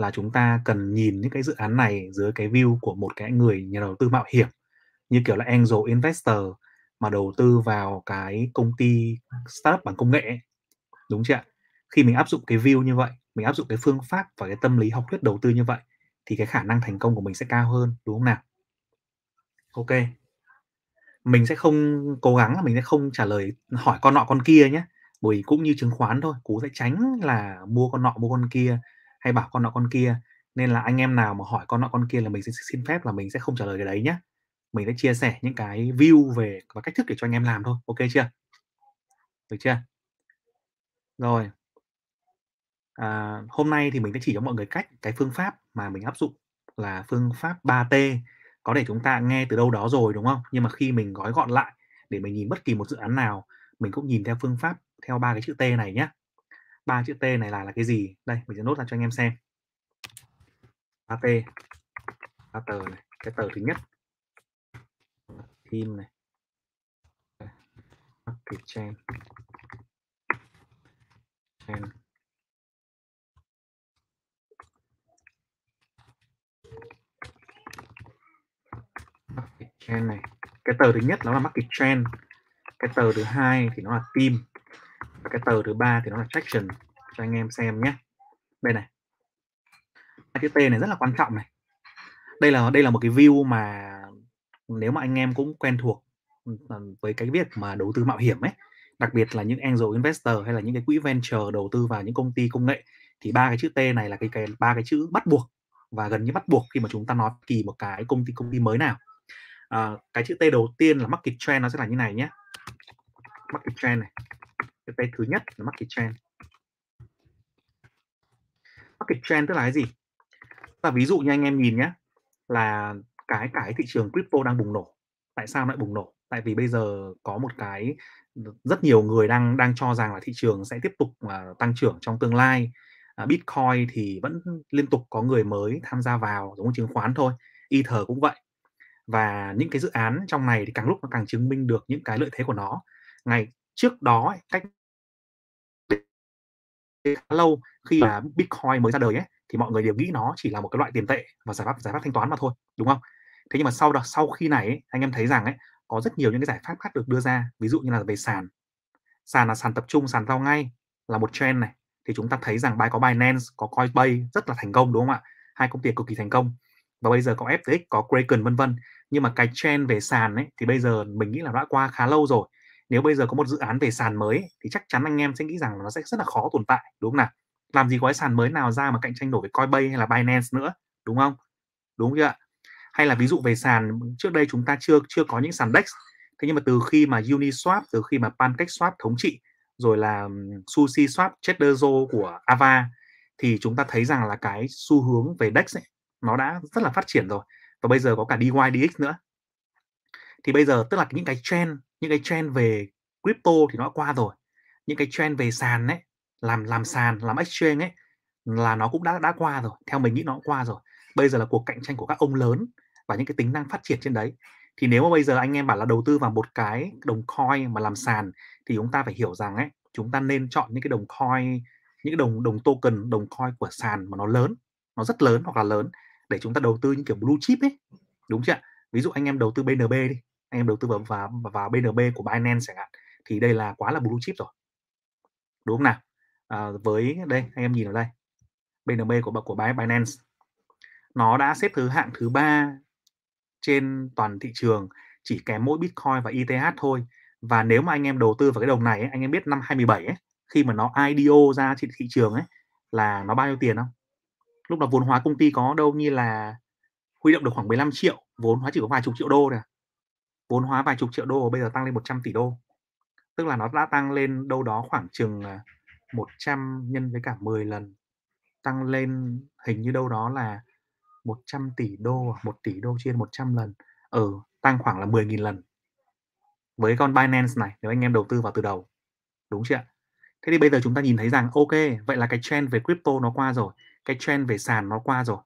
là chúng ta cần nhìn những cái dự án này dưới cái view của một cái người nhà đầu tư mạo hiểm, như kiểu là angel investor mà đầu tư vào cái công ty startup bằng công nghệ ấy. đúng chưa ạ? Khi mình áp dụng cái view như vậy, mình áp dụng cái phương pháp và cái tâm lý học thuyết đầu tư như vậy thì cái khả năng thành công của mình sẽ cao hơn, đúng không nào? Ok. Mình sẽ không cố gắng là mình sẽ không trả lời, hỏi con nọ con kia nhé. Bởi cũng như chứng khoán thôi, cú sẽ tránh là mua con nọ mua con kia hay bảo con nọ con kia. Nên là anh em nào mà hỏi con nọ con kia là mình sẽ xin phép là mình sẽ không trả lời cái đấy nhé mình sẽ chia sẻ những cái view về và cách thức để cho anh em làm thôi. Ok chưa? Được chưa? Rồi. À, hôm nay thì mình sẽ chỉ cho mọi người cách cái phương pháp mà mình áp dụng là phương pháp 3T có thể chúng ta nghe từ đâu đó rồi đúng không? Nhưng mà khi mình gói gọn lại để mình nhìn bất kỳ một dự án nào mình cũng nhìn theo phương pháp theo ba cái chữ T này nhé ba chữ T này là là cái gì? Đây, mình sẽ nốt ra cho anh em xem. 3T ba tờ này, cái tờ thứ nhất. Team này. Market chain chain market chain này. Cái tờ thứ nhất nó là market trend cái tờ thứ hai thì nó là team và cái từ thứ ba thì nó là traction cho anh em xem nhé. Đây này. Cái T này rất là quan trọng này. Đây là đây là một cái view mà nếu mà anh em cũng quen thuộc ừ, với cái việc mà đầu tư mạo hiểm ấy đặc biệt là những angel investor hay là những cái quỹ venture đầu tư vào những công ty công nghệ thì ba cái chữ T này là cái cái ba cái chữ bắt buộc và gần như bắt buộc khi mà chúng ta nói kỳ một cái công ty công ty mới nào. À, cái chữ T đầu tiên là market trend nó sẽ là như này nhé. Market trend này cái T thứ nhất là market trend. Market trend tức là cái gì? Là ví dụ như anh em nhìn nhé là cái cái thị trường crypto đang bùng nổ. Tại sao lại bùng nổ? Tại vì bây giờ có một cái rất nhiều người đang đang cho rằng là thị trường sẽ tiếp tục uh, tăng trưởng trong tương lai. Uh, Bitcoin thì vẫn liên tục có người mới tham gia vào giống như chứng khoán thôi. Ether cũng vậy. Và những cái dự án trong này thì càng lúc nó càng chứng minh được những cái lợi thế của nó. Ngày trước đó cách khá lâu khi mà Bitcoin mới ra đời ấy thì mọi người đều nghĩ nó chỉ là một cái loại tiền tệ và giải pháp giải pháp thanh toán mà thôi đúng không? Thế nhưng mà sau đó sau khi này ấy, anh em thấy rằng ấy có rất nhiều những cái giải pháp khác được đưa ra ví dụ như là về sàn. Sàn là sàn tập trung sàn giao ngay là một trend này. Thì chúng ta thấy rằng có Binance có Coinbase rất là thành công đúng không ạ? Hai công ty cực kỳ thành công. Và bây giờ có FTX có Kraken vân vân. Nhưng mà cái trend về sàn ấy thì bây giờ mình nghĩ là đã qua khá lâu rồi nếu bây giờ có một dự án về sàn mới thì chắc chắn anh em sẽ nghĩ rằng nó sẽ rất là khó tồn tại đúng không nào? Làm gì có cái sàn mới nào ra mà cạnh tranh nổi với Coinbase hay là Binance nữa đúng không? Đúng chưa ạ? Hay là ví dụ về sàn trước đây chúng ta chưa chưa có những sàn DEX thế nhưng mà từ khi mà Uniswap từ khi mà PancakeSwap thống trị rồi là Sushi Swap Cheddarzo của Ava thì chúng ta thấy rằng là cái xu hướng về DEX ấy, nó đã rất là phát triển rồi. Và bây giờ có cả DYDX nữa. Thì bây giờ tức là những cái trend những cái trend về crypto thì nó đã qua rồi. Những cái trend về sàn ấy, làm làm sàn, làm exchange ấy, là nó cũng đã đã qua rồi. Theo mình nghĩ nó cũng qua rồi. Bây giờ là cuộc cạnh tranh của các ông lớn và những cái tính năng phát triển trên đấy. Thì nếu mà bây giờ anh em bảo là đầu tư vào một cái đồng coin mà làm sàn thì chúng ta phải hiểu rằng ấy, chúng ta nên chọn những cái đồng coin, những cái đồng đồng token, đồng coin của sàn mà nó lớn, nó rất lớn hoặc là lớn để chúng ta đầu tư những kiểu blue chip ấy. Đúng chưa ví dụ anh em đầu tư BNB đi anh em đầu tư vào vào, vào BNB của Binance chẳng hạn thì đây là quá là blue chip rồi. Đúng không nào? À, với đây anh em nhìn ở đây. BNB của của Binance. Nó đã xếp thứ hạng thứ ba trên toàn thị trường chỉ kém mỗi Bitcoin và ETH thôi. Và nếu mà anh em đầu tư vào cái đồng này ấy, anh em biết năm 27 ấy, khi mà nó IDO ra trên thị trường ấy là nó bao nhiêu tiền không? Lúc đó vốn hóa công ty có đâu như là huy động được khoảng 15 triệu vốn hóa chỉ có vài chục triệu đô này vốn hóa vài chục triệu đô bây giờ tăng lên 100 tỷ đô. Tức là nó đã tăng lên đâu đó khoảng chừng à, 100 nhân với cả 10 lần. Tăng lên hình như đâu đó là 100 tỷ đô 1 tỷ đô trên 100 lần. Ở ừ, tăng khoảng là 10.000 lần. Với con Binance này nếu anh em đầu tư vào từ đầu. Đúng chưa thế thì bây giờ chúng ta nhìn thấy rằng ok vậy là cái trend về crypto nó qua rồi cái trend về sàn nó qua rồi.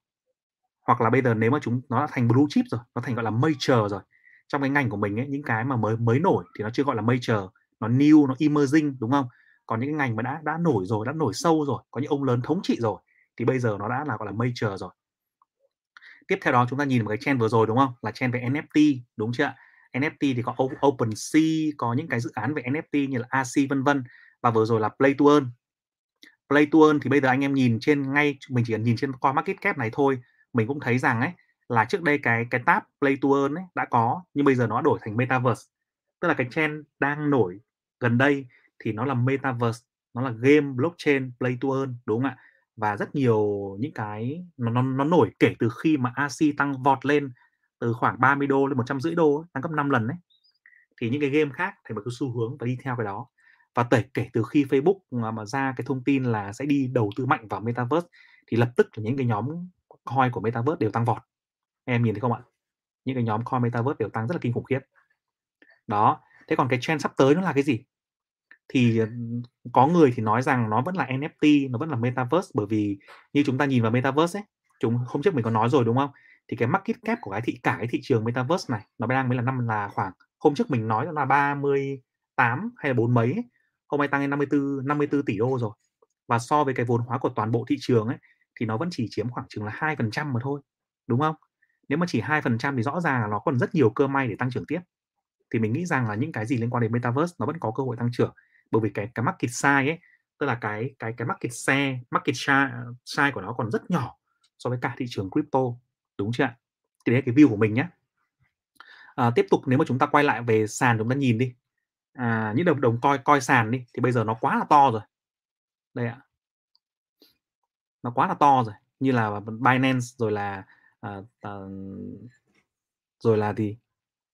Hoặc là bây giờ nếu mà chúng nó đã thành blue chip rồi nó thành gọi là major rồi trong cái ngành của mình ấy, những cái mà mới mới nổi thì nó chưa gọi là major, nó new, nó emerging, đúng không? Còn những cái ngành mà đã đã nổi rồi, đã nổi sâu rồi, có những ông lớn thống trị rồi, thì bây giờ nó đã là gọi là major rồi. Tiếp theo đó chúng ta nhìn một cái trend vừa rồi, đúng không? Là trend về NFT đúng chưa NFT thì có OpenSea, có những cái dự án về NFT như là AC vân vân và vừa rồi là Play to Earn. Play to Earn thì bây giờ anh em nhìn trên ngay, mình chỉ cần nhìn trên qua market cap này thôi, mình cũng thấy rằng ấy là trước đây cái cái tab Play to Earn ấy đã có nhưng bây giờ nó đổi thành Metaverse. Tức là cái trend đang nổi gần đây thì nó là Metaverse nó là game blockchain Play to Earn đúng không ạ? Và rất nhiều những cái nó nó, nó nổi kể từ khi mà AC tăng vọt lên từ khoảng 30 đô lên 150 đô tăng gấp 5 lần đấy thì những cái game khác thì một cái xu hướng và đi theo cái đó. Và tể kể từ khi Facebook mà, mà ra cái thông tin là sẽ đi đầu tư mạnh vào Metaverse thì lập tức là những cái nhóm coin của Metaverse đều tăng vọt em nhìn thấy không ạ? Những cái nhóm coin Metaverse đều tăng rất là kinh khủng khiếp. Đó, thế còn cái trend sắp tới nó là cái gì? Thì ờ, có người thì nói rằng nó vẫn là NFT nó vẫn là Metaverse, bởi vì như chúng ta nhìn vào Metaverse ấy, chúng, hôm trước mình có nói rồi đúng không? Thì cái market cap của cái thị, cả cái thị trường Metaverse này, nó đang mới là năm, là khoảng, hôm trước mình nói là 38 hay là bốn mấy ấy. hôm nay tăng lên 54 54 tỷ đô rồi. Và so với cái vốn hóa của toàn bộ thị trường ấy, thì nó vẫn chỉ chiếm khoảng chừng là hai phần trăm mà thôi, đúng không? Nếu mà chỉ hai phần trăm thì rõ ràng là nó còn rất nhiều cơ may để tăng trưởng tiếp. Thì mình nghĩ rằng là những cái gì liên quan đến metaverse nó vẫn có cơ hội tăng trưởng. Bởi vì cái cái market size ấy tức là cái cái cái market share market share size của nó còn rất nhỏ so với cả thị trường crypto đúng chưa ạ? Thì đấy là cái view của mình nhé à, tiếp tục nếu mà chúng ta quay lại về sàn chúng ta nhìn đi. À, những đồng đồng coi coi sàn đi thì bây giờ nó quá là to rồi. Đây ạ. Nó quá là to rồi như là Binance rồi là à, à, rồi là gì?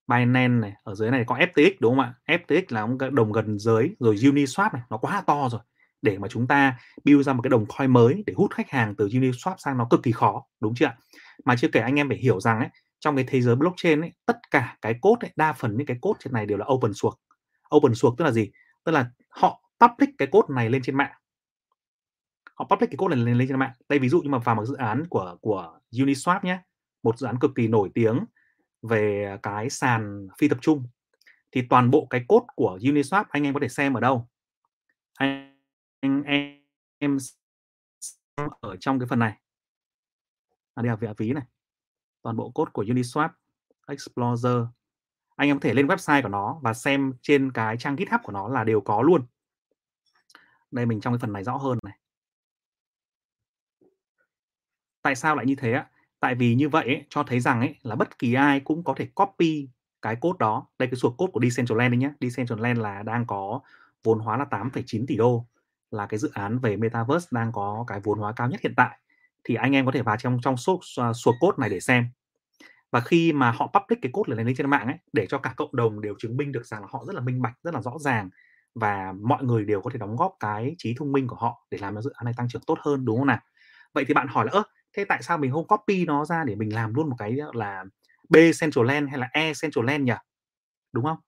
Binance này ở dưới này có FTX đúng không ạ? FTX là một cái đồng gần dưới rồi Uniswap này nó quá to rồi. Để mà chúng ta build ra một cái đồng coin mới để hút khách hàng từ Uniswap sang nó cực kỳ khó đúng chưa ạ? Mà chưa kể anh em phải hiểu rằng ấy trong cái thế giới blockchain ấy tất cả cái code ấy, đa phần những cái code trên này đều là open source. Open source tức là gì? Tức là họ public cái code này lên trên mạng họ public cái code này lên, lên trên mạng. Đây ví dụ như mà vào một dự án của của Uniswap nhé một dự án cực kỳ nổi tiếng về cái sàn phi tập trung thì toàn bộ cái code của Uniswap anh em có thể xem ở đâu? Anh, em em ở trong cái phần này. À, đây là vị ví này. Toàn bộ code của Uniswap Explorer. Anh em có thể lên website của nó và xem trên cái trang GitHub của nó là đều có luôn. Đây mình trong cái phần này rõ hơn này tại sao lại như thế ạ tại vì như vậy ấy, cho thấy rằng ấy là bất kỳ ai cũng có thể copy cái code đó. Đây cái suộc code của Decentraland đấy nhé Decentraland là đang có vốn hóa là 8,9 tỷ đô. Là cái dự án về Metaverse đang có cái vốn hóa cao nhất hiện tại. Thì anh em có thể vào trong trong suộc à, suộc code này để xem. Và khi mà họ public cái code này lên trên mạng ấy để cho cả cộng đồng đều chứng minh được rằng là họ rất là minh bạch rất là rõ ràng. Và mọi người đều có thể đóng góp cái trí thông minh của họ để làm cho dự án này tăng trưởng tốt hơn đúng không nào? Vậy thì bạn hỏi là ơ thế tại sao mình không copy nó ra để mình làm luôn một cái là, B Central Land hay là E Central Land nhỉ? Đúng không?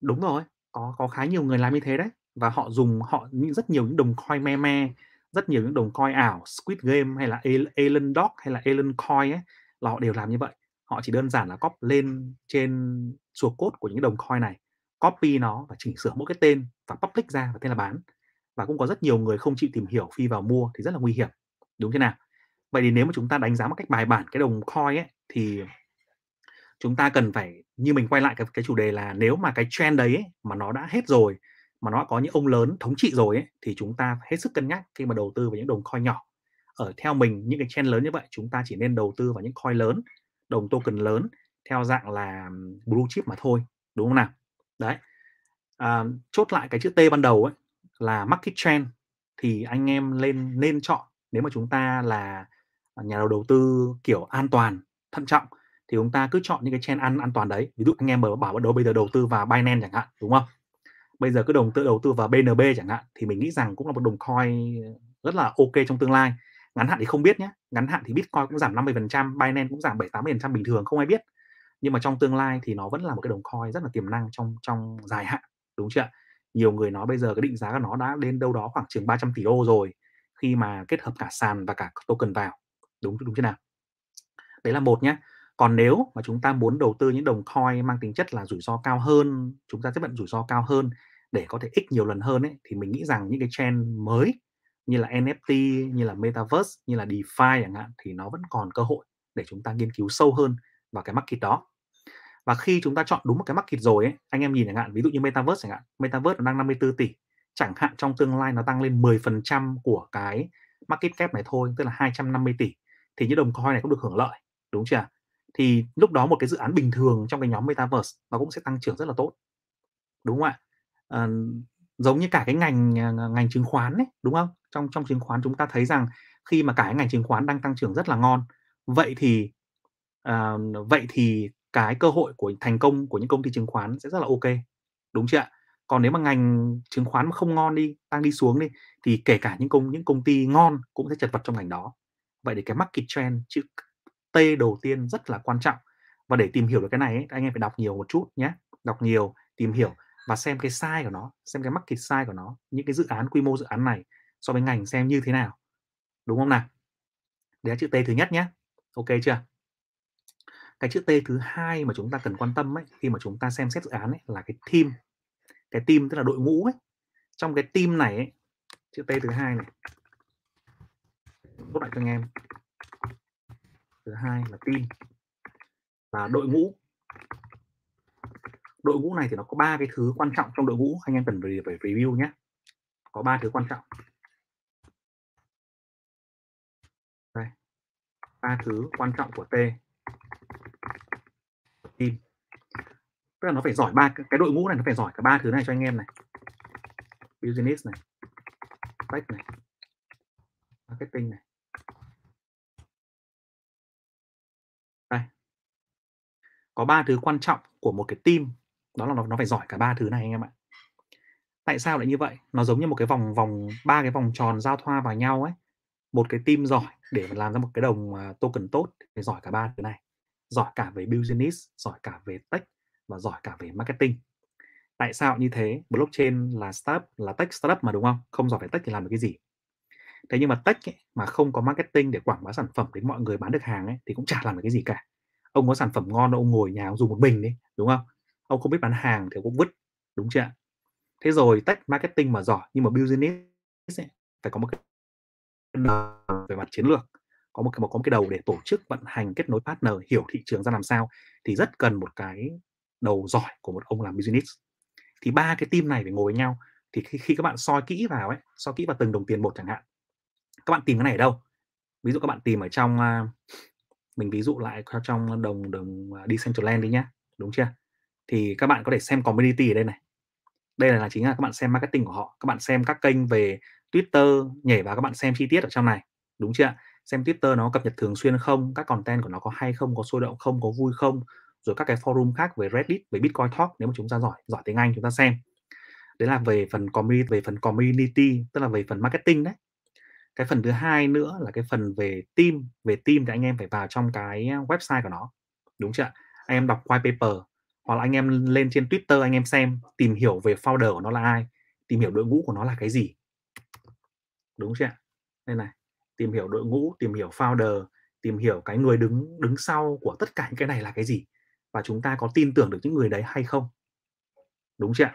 Đúng rồi, có có khá nhiều người làm như thế đấy. Và họ dùng, họ những rất nhiều những đồng coin me me, rất nhiều những đồng coin ảo, Squid Game hay là Elon Dog hay là Elon Coin ấy, là họ đều làm như vậy. Họ chỉ đơn giản là copy lên trên chuột cốt của những đồng coin này, copy nó và chỉnh sửa mỗi cái tên và public ra và tên là bán. Và cũng có rất nhiều người không chịu tìm hiểu phi vào mua thì rất là nguy hiểm. Đúng thế nào? Vậy thì nếu mà chúng ta đánh giá một cách bài bản cái đồng coin ấy thì chúng ta cần phải như mình quay lại cái, cái chủ đề là nếu mà cái trend đấy ấy, mà nó đã hết rồi mà nó có những ông lớn thống trị rồi ấy, thì chúng ta hết sức cân nhắc khi mà đầu tư vào những đồng coin nhỏ. Ở theo mình những cái trend lớn như vậy chúng ta chỉ nên đầu tư vào những coin lớn đồng token lớn theo dạng là blue chip mà thôi đúng không nào? Đấy. À, chốt lại cái chữ T ban đầu ấy là market trend thì anh em lên nên chọn nếu mà chúng ta là Ờ, nhà đầu tư, kiểu, an toàn, thận trọng thì chúng ta cứ chọn những cái trend an an toàn đấy. Ví dụ anh em bảo bảo đâu bây giờ đầu tư vào Binance chẳng hạn, đúng không? Bây giờ cứ đầu tư đầu tư vào BNB chẳng hạn thì mình nghĩ rằng cũng là một đồng coin rất là ok trong tương lai. Ngắn hạn thì không biết nhé ngắn hạn thì Bitcoin cũng giảm 50% Binance cũng giảm 7 80% bình thường, không ai biết. Nhưng mà trong tương lai thì nó vẫn là một cái đồng coin rất là tiềm năng trong trong dài hạn, đúng chưa nhiều người nói bây giờ cái định giá của nó đã lên đâu đó khoảng chừng 300 tỷ đô rồi khi mà kết hợp cả sàn và cả token vào đúng đúng chưa nào? Đấy là một nhé còn nếu mà chúng ta muốn đầu tư những đồng coin mang tính chất là rủi ro cao hơn chúng ta chấp nhận rủi ro cao hơn để có thể x nhiều lần hơn ấy thì mình nghĩ rằng những cái trend mới như là NFT, như là Metaverse, như là DeFi chẳng hạn thì nó vẫn còn cơ hội để chúng ta nghiên cứu sâu hơn vào cái market đó. Và khi chúng ta chọn đúng một cái market rồi ấy, anh em nhìn chẳng hạn, ví dụ như Metaverse chẳng hạn, Metaverse nó đang 54 tỷ, chẳng hạn trong tương lai nó tăng lên 10% của cái market cap này thôi, tức là 250 tỷ thì những đồng coin này cũng được hưởng lợi, đúng chưa? Thì lúc đó một cái dự án bình thường trong cái nhóm Metaverse nó cũng sẽ tăng trưởng rất là tốt. Đúng không ạ? À, giống như cả cái ngành ờ, ngành chứng khoán đấy đúng không? Trong trong chứng khoán chúng ta thấy rằng khi mà cả cái ngành chứng khoán đang tăng trưởng rất là ngon, vậy thì à, vậy thì cái cơ hội của thành công của những công ty chứng khoán sẽ rất là ok, đúng chưa ạ? Còn nếu mà ngành chứng khoán mà không ngon đi, đang đi xuống đi thì kể cả những công những công ty ngon cũng sẽ chật vật trong ngành đó. Vậy thì cái market trend chữ T đầu tiên rất là quan trọng và để tìm hiểu được cái này ấy, anh em phải đọc nhiều một chút nhé, đọc nhiều, tìm hiểu và xem cái size của nó, xem cái market size của nó, những cái dự án quy mô dự án này so với ngành xem như thế nào. Đúng không nào? Đấy là chữ T thứ nhất nhé. Ok chưa? Cái chữ T thứ hai mà chúng ta cần quan tâm ấy khi mà chúng ta xem xét dự án ấy là cái team. Cái team tức là đội ngũ ấy. Trong cái team này ấy, chữ T thứ hai này. Tốt lại cho anh em. Thứ hai là team. Và đội ngũ. Đội ngũ này thì nó có ba cái thứ quan trọng trong đội ngũ anh em cần phải, phải review nhé. Có ba thứ quan trọng. Đây. Ba thứ quan trọng của T. Team. Tức là nó phải giỏi ba cái đội ngũ này nó phải giỏi cả ba thứ này cho anh em này. Business này. Tech này. Marketing này. Có ba thứ quan trọng của một cái team đó là nó nó phải giỏi cả ba thứ này anh em ạ. Tại sao lại như vậy? Nó giống như một cái vòng vòng ba cái vòng tròn giao thoa vào nhau ấy. Một cái team giỏi để mà làm ra một cái đồng à, token tốt thì giỏi cả ba thứ này. Giỏi cả về business giỏi cả về tech và giỏi cả về marketing. Tại sao như thế? Blockchain là startup là tech startup mà đúng không? Không giỏi về tech thì làm được cái gì? Thế nhưng mà tech ấy, mà không có marketing để quảng bá sản phẩm đến mọi người bán được hàng ấy thì cũng chả làm được cái gì cả ông có sản phẩm ngon ông ngồi nhà ông dùng một mình đi đúng không? Ông không biết bán hàng thì cũng vứt đúng chưa thế rồi tech marketing mà giỏi nhưng mà business ấy, phải có một cái về mặt chiến lược có một cái có một cái đầu để tổ chức vận hành kết nối partner hiểu thị trường ra làm sao thì rất cần một cái đầu giỏi của một ông làm business. Thì ba cái team này phải ngồi với nhau thì khi, khi các bạn soi kỹ vào ấy soi kỹ vào từng đồng tiền một chẳng hạn các bạn tìm cái này ở đâu? Ví dụ các bạn tìm ở trong uh, mình ví dụ lại trong đồng đồng à, Decentraland đi nhá, đúng chưa? Thì các bạn có thể xem community ở đây này. Đây là chính là các bạn xem marketing của họ. Các bạn xem các kênh về Twitter, nhảy vào các bạn xem chi tiết ở trong này, đúng chưa? Xem Twitter nó cập nhật thường xuyên không, các content của nó có hay không, có sôi động không, có vui không, rồi các cái forum khác về Reddit, về Bitcoin Talk, nếu mà chúng ta giỏi giỏi tiếng Anh chúng ta xem. Đấy là về phần community về phần community, tức là về phần marketing đấy cái phần thứ hai nữa là cái phần về team về team thì anh em phải vào trong cái website của nó. Đúng chưa anh em đọc white paper hoặc là anh em lên trên Twitter anh em xem, tìm hiểu về founder của nó là ai, tìm hiểu đội ngũ của nó là cái gì. Đúng chưa đây này, tìm hiểu đội ngũ, tìm hiểu founder, tìm hiểu cái người đứng đứng sau của tất cả những cái này là cái gì? Và chúng ta có tin tưởng được những người đấy hay không? Đúng chưa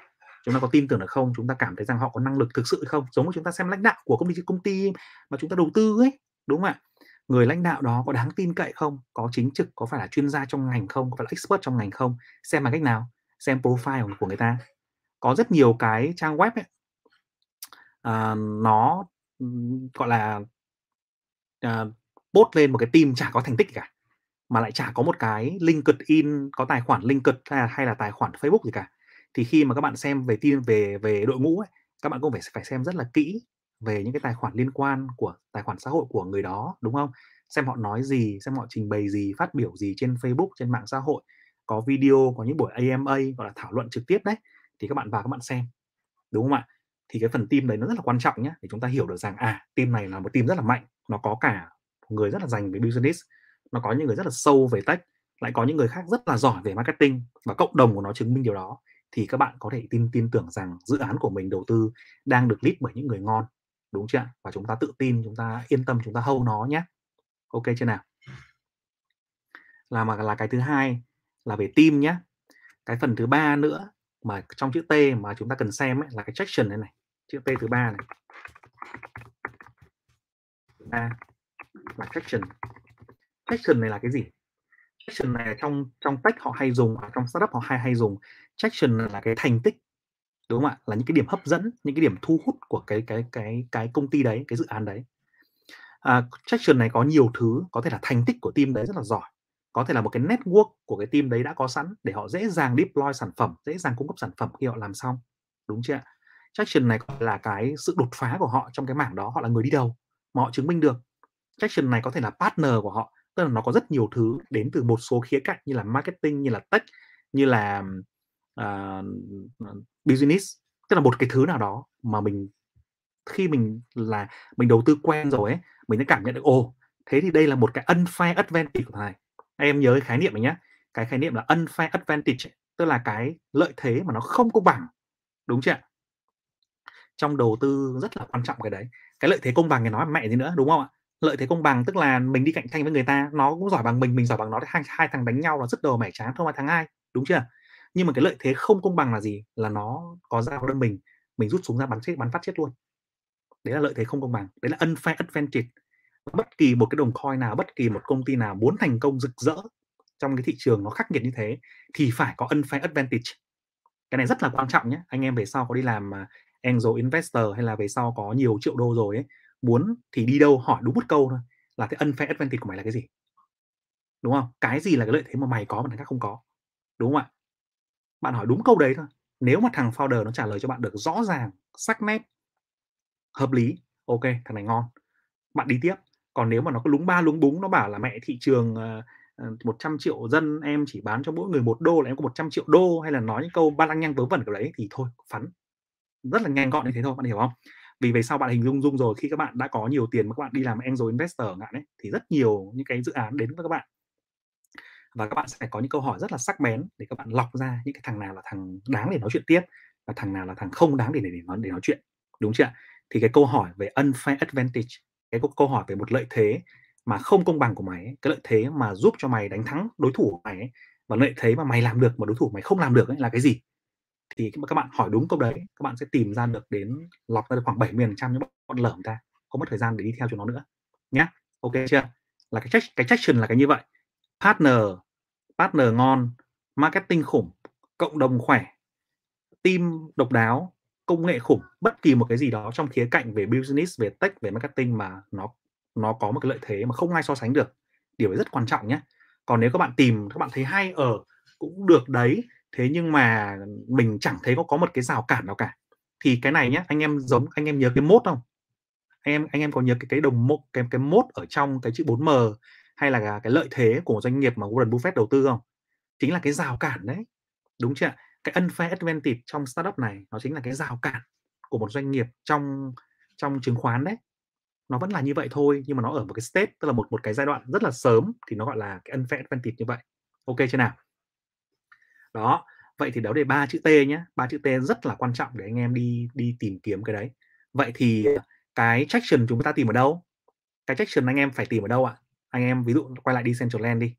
chúng ta có tin tưởng được không? Chúng ta cảm thấy rằng họ có năng lực thực sự không? Giống như chúng ta xem lãnh đạo của công ty công ty mà chúng ta đầu tư ấy đúng không ạ? Người lãnh đạo đó có đáng tin cậy không? Có chính trực có phải là chuyên gia trong ngành không? Có phải là expert trong ngành không? Xem bằng cách nào? Xem profile của người ta. Có rất nhiều cái trang web ấy à, nó gọi là à, post lên một cái team chả có thành tích cả mà lại chả có một cái LinkedIn có tài khoản LinkedIn hay là, hay là tài khoản Facebook gì cả thì khi mà các bạn xem về team về về đội ngũ ấy, các bạn cũng phải phải xem rất là kỹ về những cái tài khoản liên quan của, tài khoản xã hội của người đó, đúng không? Xem họ nói gì, xem họ trình bày gì, phát biểu gì trên Facebook, trên mạng xã hội. Có video, có những buổi AMA gọi là thảo luận trực tiếp đấy, thì các bạn vào các bạn xem, đúng không ạ? Thì cái phần team đấy nó rất là quan trọng nhé để chúng ta hiểu được rằng à team này là một team rất là mạnh, nó có cả người rất là dành về business, nó có những người rất là sâu về tech, lại có những người khác rất là giỏi về marketing, và cộng đồng của nó chứng minh điều đó thì các bạn có thể tin tin tưởng rằng dự án của mình đầu tư đang được lead bởi những người ngon đúng chưa và chúng ta tự tin chúng ta yên tâm chúng ta hâu nó nhé ok chưa nào là mà là cái thứ hai là về team nhé cái phần thứ ba nữa mà trong chữ T mà chúng ta cần xem ấy, là cái traction này này chữ T thứ ba này ba là traction. Traction này là cái gì? Traction này trong trong tech họ hay dùng, ở trong startup họ hay hay dùng. Traction là cái thành tích, đúng không ạ? Là những cái điểm hấp dẫn, những cái điểm thu hút của cái cái cái cái công ty đấy, cái dự án đấy. À, traction này có nhiều thứ, có thể là thành tích của team đấy rất là giỏi, có thể là một cái network của cái team đấy đã có sẵn để họ dễ dàng deploy sản phẩm, dễ dàng cung cấp sản phẩm khi họ làm xong, đúng chưa ạ? Traction này là cái sự đột phá của họ trong cái mảng đó, họ là người đi đầu mà họ chứng minh được. Traction này có thể là partner của họ, tức là nó có rất nhiều thứ đến từ một số khía cạnh như là marketing, như là tech, như là uh, business, tức là một cái thứ nào đó mà mình khi mình là mình đầu tư quen rồi ấy, mình sẽ cảm nhận được ồ, thế thì đây là một cái unfair advantage của thằng này. Em nhớ cái khái niệm này nhé. Cái khái niệm là unfair advantage tức là cái lợi thế mà nó không công bằng. Đúng chưa? Trong đầu tư rất là quan trọng cái đấy. Cái lợi thế công bằng thì nói mẹ gì nữa, đúng không ạ? Lợi thế công bằng tức là mình đi cạnh tranh với người ta, nó cũng giỏi bằng mình, mình giỏi bằng nó hai hai thằng đánh nhau là rất đầu mẻ tráng thôi mà thằng ai, đúng chưa? Nhưng mà cái lợi thế không công bằng là gì? Là nó có dao đâm mình, mình rút súng ra bắn chết bắn phát chết luôn. Đấy là lợi thế không công bằng, đấy là unfair advantage. Bất kỳ một cái đồng coin nào, bất kỳ một công ty nào muốn thành công rực rỡ trong cái thị trường nó khắc nghiệt như thế thì phải có unfair advantage. Cái này rất là quan trọng nhé. Anh em về sau có đi làm à, angel investor hay là về sau có nhiều triệu đô rồi ấy, muốn thì đi đâu hỏi đúng một câu thôi là cái unfair advantage của mày là cái gì? Đúng không? Cái gì là cái lợi thế mà mày có mà thằng khác không có? Đúng không ạ? Bạn hỏi đúng câu đấy thôi. Nếu mà thằng founder nó trả lời cho bạn được rõ ràng, sắc nét, hợp lý, ok, thằng này ngon. Bạn đi tiếp. Còn nếu mà nó có lúng ba lúng búng nó bảo là mẹ thị trường ờ, ờ, uh, 100 triệu dân em chỉ bán cho mỗi người một đô là em có 100 triệu đô hay là nói những câu ba lăng nhăng vớ vẩn kiểu đấy thì thôi phắn rất là nhanh gọn như thế thôi bạn hiểu không vì về sau bạn hình dung dung rồi khi các bạn đã có nhiều tiền mà các bạn đi làm angel investor ngạn ấy thì rất nhiều những cái dự án đến với các bạn và các bạn sẽ có những câu hỏi rất là sắc bén để các bạn lọc ra những cái thằng nào là thằng đáng để nói chuyện tiếp và thằng nào là thằng không đáng để để, để nói để nói chuyện đúng chưa thì cái câu hỏi về unfair advantage cái câu hỏi về một lợi thế mà không công bằng của mày ấy, cái lợi thế mà giúp cho mày đánh thắng đối thủ của mày ấy, và lợi thế mà mày làm được mà đối thủ mày không làm được ấy, là cái gì? Thì các bạn hỏi đúng câu đấy các bạn sẽ tìm ra được đến lọc ra được khoảng 70 phần trăm những bọn lởm ta không mất thời gian để đi theo chúng nó nữa nhé ok chưa? Là cái check cái traction là cái như vậy. Partner partner ngon, marketing khủng, cộng đồng khỏe, team độc đáo, công nghệ khủng, bất kỳ một cái gì đó trong khía cạnh về business, về tech, về marketing mà nó nó có một cái lợi thế mà không ai so sánh được. Điều ấy rất quan trọng nhé. Còn nếu các bạn tìm, các bạn thấy hay ở cũng được đấy. Thế nhưng mà mình chẳng thấy có có một cái rào cản nào cả. Thì cái này nhé, anh em giống, anh em nhớ cái mốt không? Anh em anh em có nhớ cái cái đồng mốt, cái cái mốt ở trong cái chữ 4M hay là cái lợi thế của một doanh nghiệp mà Warren Buffett đầu tư không? Chính là cái rào cản đấy. Đúng chưa cái unfair advantage trong startup này nó chính là cái rào cản của một doanh nghiệp trong trong chứng khoán đấy. Nó vẫn là như vậy thôi, nhưng mà nó ở một cái state, tức là một một cái giai đoạn rất là sớm thì nó gọi là cái unfair advantage như vậy. Ok chưa nào? Đó, vậy thì đó đề ba chữ T nhé ba chữ T rất là quan trọng để anh em đi đi tìm kiếm cái đấy. Vậy thì ờ, cái traction chúng ta tìm ở đâu? Cái traction anh em phải tìm ở đâu ạ? Anh em ví dụ quay lại đi Decentraland đi.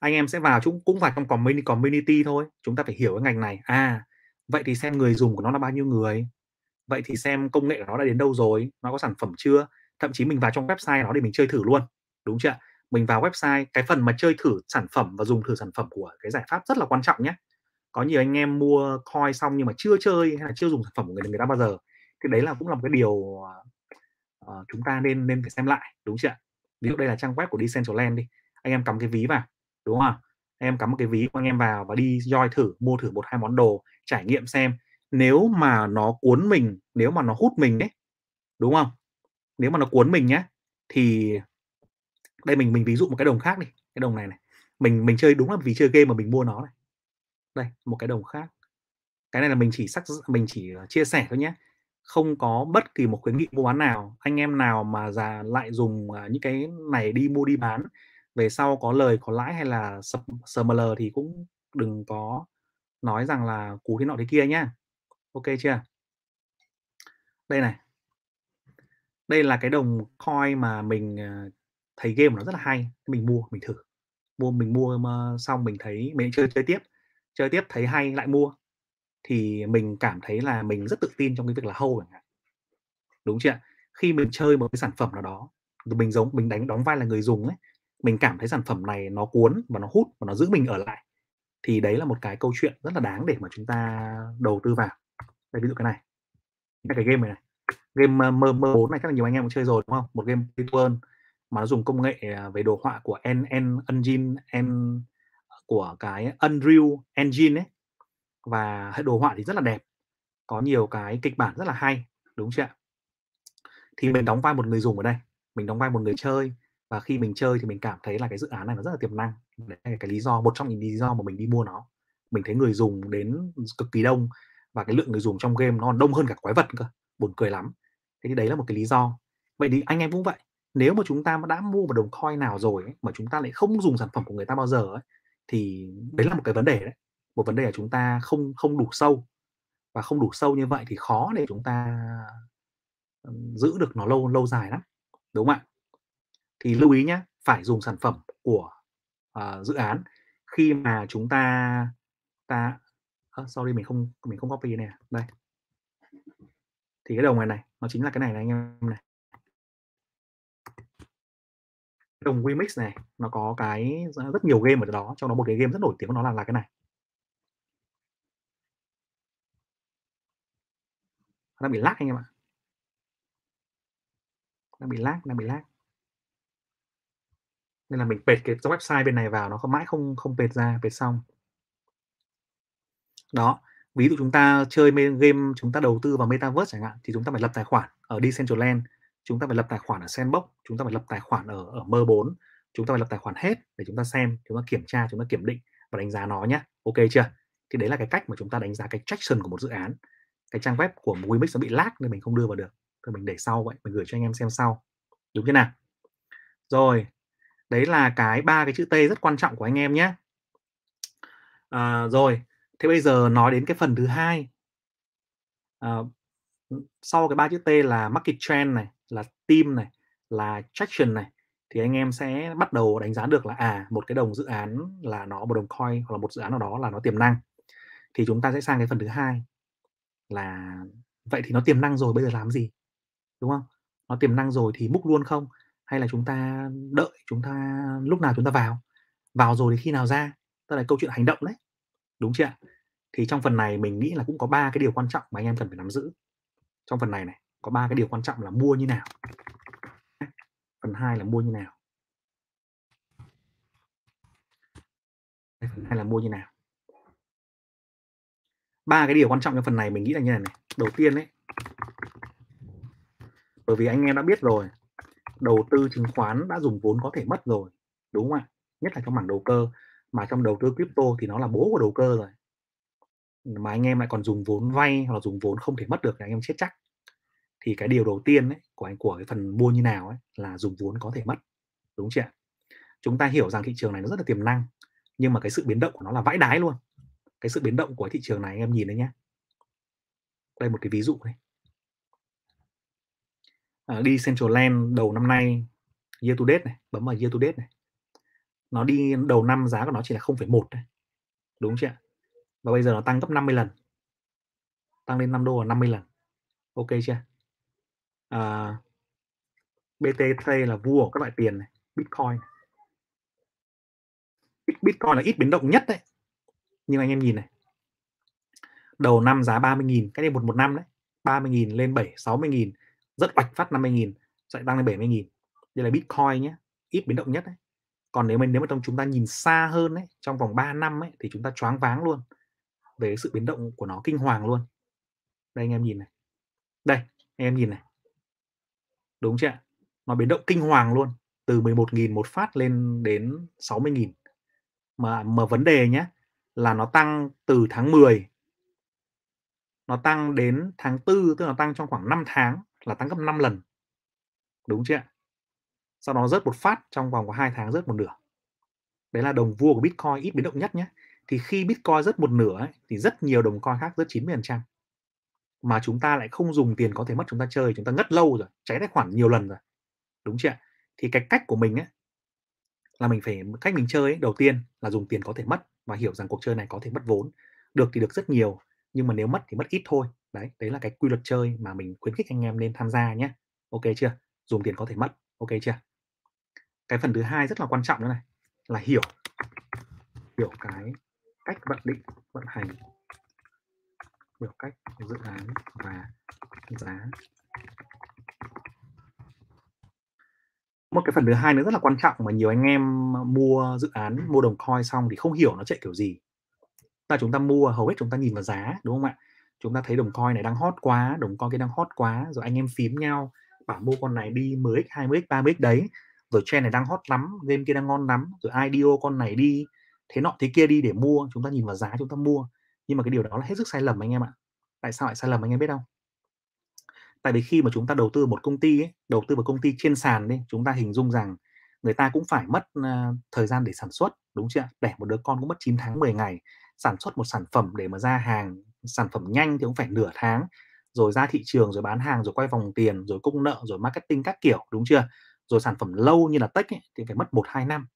Anh em sẽ vào chúng cũng vào trong community community thôi. Chúng ta phải hiểu cái ngành này. À vậy thì xem người dùng của nó là bao nhiêu người? Vậy thì xem công nghệ của nó đã đến đâu rồi? Nó có sản phẩm chưa? Thậm chí mình vào trong website nó để mình chơi thử luôn đúng chưa mình vào website cái phần mà chơi thử sản phẩm và dùng thử sản phẩm của cái giải pháp rất là quan trọng nhé. Có nhiều anh em mua coin xong nhưng mà chưa chơi hay là chưa dùng sản phẩm của người người ta bao giờ. Thì đấy là cũng là một cái điều uh, chúng ta nên nên phải xem lại đúng chưa ví dụ đây là trang web của Decentraland đi, anh em cắm cái ví vào, đúng không anh em cắm một cái ví của anh em vào và đi join thử, mua thử một, hai món đồ, trải nghiệm xem. Nếu mà nó cuốn mình, nếu mà nó hút mình đấy đúng không? Nếu mà nó cuốn mình nhé thì đây mình mình ví dụ một cái đồng khác đi, cái đồng này này. Mình mình chơi đúng là vì chơi game mà mình mua nó này. Đây, một cái đồng khác. Cái này là mình chỉ sắc, mình chỉ ờ, chia sẻ thôi nhé không có bất kỳ một khuyến nghị mua bán nào anh em nào mà già lại dùng uh, những cái này đi mua đi bán về sau có lời có lãi hay là SML thì cũng đừng có nói rằng là cú thế nọ thế kia nhá. Ok chưa? Đây này. Đây là cái đồng coin mà mình à, thấy game nó rất là hay. Mình mua mình thử. Mua mình mua mà xong mình thấy mình chơi chơi tiếp. Chơi tiếp thấy hay lại mua thì mình cảm thấy là mình rất tự tin trong cái việc là hâu chẳng hạn đúng chưa khi mình chơi một cái sản phẩm nào đó mình giống mình đánh đóng vai là người dùng ấy, mình cảm thấy sản phẩm này nó cuốn và nó hút và nó giữ mình ở lại. Thì đấy là một cái câu chuyện rất là đáng để mà chúng ta đầu tư vào. Đây, ví dụ cái này. Cái game này này. Game, mơ mơ 4 này chắc là nhiều anh em cũng chơi rồi, đúng không? Một game play to mà nó dùng công nghệ, à, về đồ họa của En En Engine En của cái Unreal Engine ấy. Và hệ đồ họa thì rất là đẹp, có nhiều cái kịch bản rất là hay, đúng chưa ạ? Thì mình đóng vai một người dùng ở đây, mình đóng vai một người chơi và khi mình chơi thì mình cảm thấy là cái dự án này nó rất là tiềm năng. Đấy là cái lý do một trong những lý do mà mình đi mua nó. Mình thấy người dùng đến cực kỳ đông và cái lượng người dùng trong game nó còn đông hơn cả quái vật cơ, buồn cười lắm. Thế thì đấy là một cái lý do. Vậy thì anh em cũng vậy, nếu mà chúng ta đã mua một đồng coin nào rồi ấy, mà chúng ta lại không dùng sản phẩm của người ta bao giờ ấy, thì đấy là một cái vấn đề đấy. Một vấn đề là chúng ta không không đủ sâu. Và không đủ sâu như vậy thì khó để chúng ta giữ được nó lâu lâu dài lắm, đúng không ạ? Thì lưu ý nhé phải dùng sản phẩm của, uh, dự án khi mà chúng ta ta uh, sorry mình không mình không copy này đây. Thì cái đồng này này, nó chính là cái này này anh em này. Đồng Remix này, nó có cái rất nhiều game ở đó, trong đó một cái game rất nổi tiếng của nó là là cái này. Nó bị lag anh em ạ. nó bị lag, nó bị lag. Nên là mình paste cái website bên này vào nó không mãi không không paste ra, paste xong. Đó, ví dụ chúng ta chơi game chúng ta đầu tư vào Metaverse chẳng hạn, thì chúng ta phải lập tài khoản ở Decentraland, chúng ta phải lập tài khoản ở Sandbox, chúng ta phải lập tài khoản ở ở mơ 4 chúng ta phải lập tài khoản hết để chúng ta xem, chúng ta kiểm tra, chúng ta kiểm định và đánh giá nó nhé. Ok chưa? Thì đấy là cái cách mà chúng ta đánh giá cái traction của một dự án. Cái trang web của Wimix nó bị lag nên mình không đưa vào được. Thì mình để sau vậy, mình gửi cho anh em xem sau. Đúng thế nào? Rồi, đấy là cái ba cái chữ T rất quan trọng của anh em nhé. À, rồi, thế bây giờ nói đến cái phần thứ hai. À, sau cái ba chữ T là market trend này, là team này, là traction này thì anh em sẽ bắt đầu đánh giá được là à một cái đồng dự án là nó một đồng coin hoặc là một dự án nào đó là nó tiềm năng thì chúng ta sẽ sang cái phần thứ hai là vậy thì nó tiềm năng rồi, bây giờ làm gì? Đúng không? Nó tiềm năng rồi thì múc luôn không? Hay là chúng ta đợi, chúng ta, lúc nào chúng ta vào? Vào rồi thì khi nào ra? Tức là câu chuyện hành động đấy. Đúng chưa thì trong phần này mình nghĩ là cũng có ba cái điều quan trọng mà anh em cần phải nắm giữ. Trong phần này này, có ba cái điều quan trọng là mua như nào. Phần 2 là mua như nào. Phần hai là mua như nào ba cái điều quan trọng trong phần này mình nghĩ là như này này. Đầu tiên đấy bởi vì anh em đã biết rồi đầu tư chứng khoán đã dùng vốn có thể mất rồi đúng không ạ? Nhất là trong mảng đầu cơ mà trong đầu tư crypto thì nó là bố của đầu cơ rồi. Mà anh em lại còn dùng vốn vay hoặc là dùng vốn không thể mất được thì anh em chết chắc. Thì cái điều đầu tiên ấy, của anh của cái phần mua như nào ấy là dùng vốn có thể mất đúng chưa chúng ta hiểu rằng thị trường này nó rất là tiềm năng nhưng mà cái sự biến động của nó là vãi đái luôn cái sự biến động của thị trường này anh em nhìn đấy nhé đây một cái ví dụ này. À, đi Central Land đầu năm nay year to date này bấm vào year to date này. Nó đi đầu năm giá của nó chỉ là 0,1 thôi. Đúng chưa và bây giờ nó tăng gấp 50 lần. Tăng lên 5 đô là 50 lần. Ok chưa? À, BTC là vua của các loại tiền này, Bitcoin. Bitcoin là ít biến động nhất đấy nhưng anh em nhìn này. Đầu năm giá 30.000 cái này một một năm đấy. 30.000 lên 7 60.000 rất oạch phát 50.000 lại tăng lên 70.000 đây là Bitcoin nhé ít biến động nhất đấy. Còn nếu mình nếu mà trong chúng ta nhìn xa hơn đấy, trong vòng 3 năm ấy, thì chúng ta choáng váng luôn về sự biến động của nó kinh hoàng luôn. Đây anh em nhìn này. Đây, anh em nhìn này. Đúng chưa nó biến động kinh hoàng luôn, từ 11.000 một phát lên đến 60.000 mà mà vấn đề nhé là nó tăng từ tháng 10 nó tăng đến tháng 4 tức là tăng trong khoảng 5 tháng là tăng gấp 5 lần. Đúng chưa sau đó rớt một phát trong vòng có 2 tháng rớt một nửa. Đấy là đồng vua của Bitcoin ít biến động nhất nhé. Thì khi Bitcoin rớt một nửa ấy, thì rất nhiều đồng coin khác rớt 90% mà chúng ta lại không dùng tiền có thể mất chúng ta chơi chúng ta ngất lâu rồi cháy tài khoản nhiều lần rồi. Đúng chưa thì cái cách của mình ấy là mình phải cách mình chơi ấy, đầu tiên là dùng tiền có thể mất và hiểu rằng cuộc chơi này có thể mất vốn. Được thì được rất nhiều, nhưng mà nếu mất thì mất ít thôi. Đấy đấy là cái quy luật chơi mà mình khuyến khích anh em nên tham gia nhé. Ok chưa? Dùng tiền có thể mất. Ok chưa? Cái phần thứ hai rất là quan trọng nữa này, là hiểu. Hiểu cái cách vận định, vận hành. Hiểu cách dự án và giá một cái phần thứ hai nữa rất là quan trọng mà nhiều anh em mua dự án, mua đồng coin xong thì không hiểu nó chạy kiểu gì. Là chúng ta mua, hầu hết chúng ta nhìn vào giá, đúng không ạ? Chúng ta thấy đồng coin này đang hot quá, đồng coin kia đang hot quá, rồi anh em phím nhau, bảo mua con này đi 10x 20x 30x đấy. Rồi trend này đang hot lắm, game kia đang ngon lắm, rồi IDO con này đi, thế nọ thế kia đi để mua, chúng ta nhìn vào giá chúng ta mua. Nhưng mà cái điều đó là hết sức sai lầm anh em ạ. Tại sao lại sai lầm anh em biết không? Tại vì khi mà chúng ta đầu tư một công ty ấy, đầu tư vào công ty trên sàn đi chúng ta hình dung rằng người ta cũng phải mất uh, thời gian để sản xuất đúng chưa đẻ một đứa con cũng mất 9 tháng 10 ngày sản xuất một sản phẩm để mà ra hàng sản phẩm nhanh thì cũng phải nửa tháng rồi ra thị trường rồi bán hàng rồi quay vòng tiền rồi cung nợ rồi marketing các kiểu đúng chưa? Rồi sản phẩm lâu như là tech ấy, thì phải mất một hai năm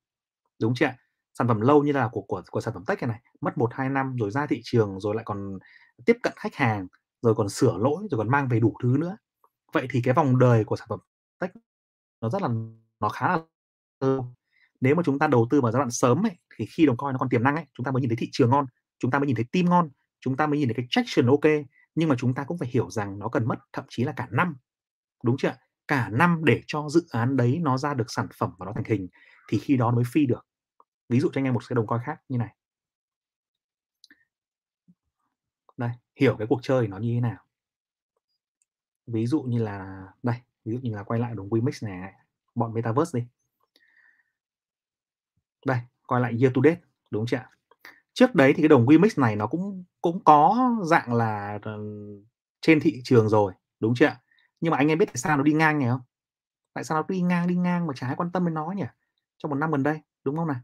đúng chưa sản phẩm lâu như là của của của sản phẩm tech này này mất một hai năm rồi ra thị trường rồi lại còn tiếp cận khách hàng rồi còn sửa lỗi rồi còn mang về đủ thứ nữa. Vậy thì cái vòng đời của sản phẩm tech nó rất là nó khá là nếu mà chúng ta đầu tư vào giai đoạn sớm ấy, thì khi đồng coin nó còn tiềm năng ấy chúng ta mới nhìn thấy thị trường ngon chúng ta mới nhìn thấy team ngon chúng ta mới nhìn thấy cái traction ok. Nhưng mà chúng ta cũng phải hiểu rằng nó cần mất thậm chí là cả năm. Đúng chưa cả năm để cho dự án đấy nó ra được sản phẩm và nó thành hình thì khi đó mới phi được. Ví dụ cho anh em một cái đồng coin khác như này. Đây hiểu cái cuộc chơi nó như thế nào. Ví dụ như là, đây, ví dụ như là quay lại đồng Wimix này bọn Metaverse đi. Đây, quay lại year to date, đúng chưa ạ? Trước đấy thì cái đồng Wimix này nó cũng cũng có dạng là ờ, trên thị trường rồi, đúng chưa ạ? Nhưng mà anh em biết tại sao nó đi ngang nhỉ không? Tại sao nó đi ngang đi ngang mà chả ai quan tâm đến nó nhỉ? Trong một năm gần đây, đúng không nào?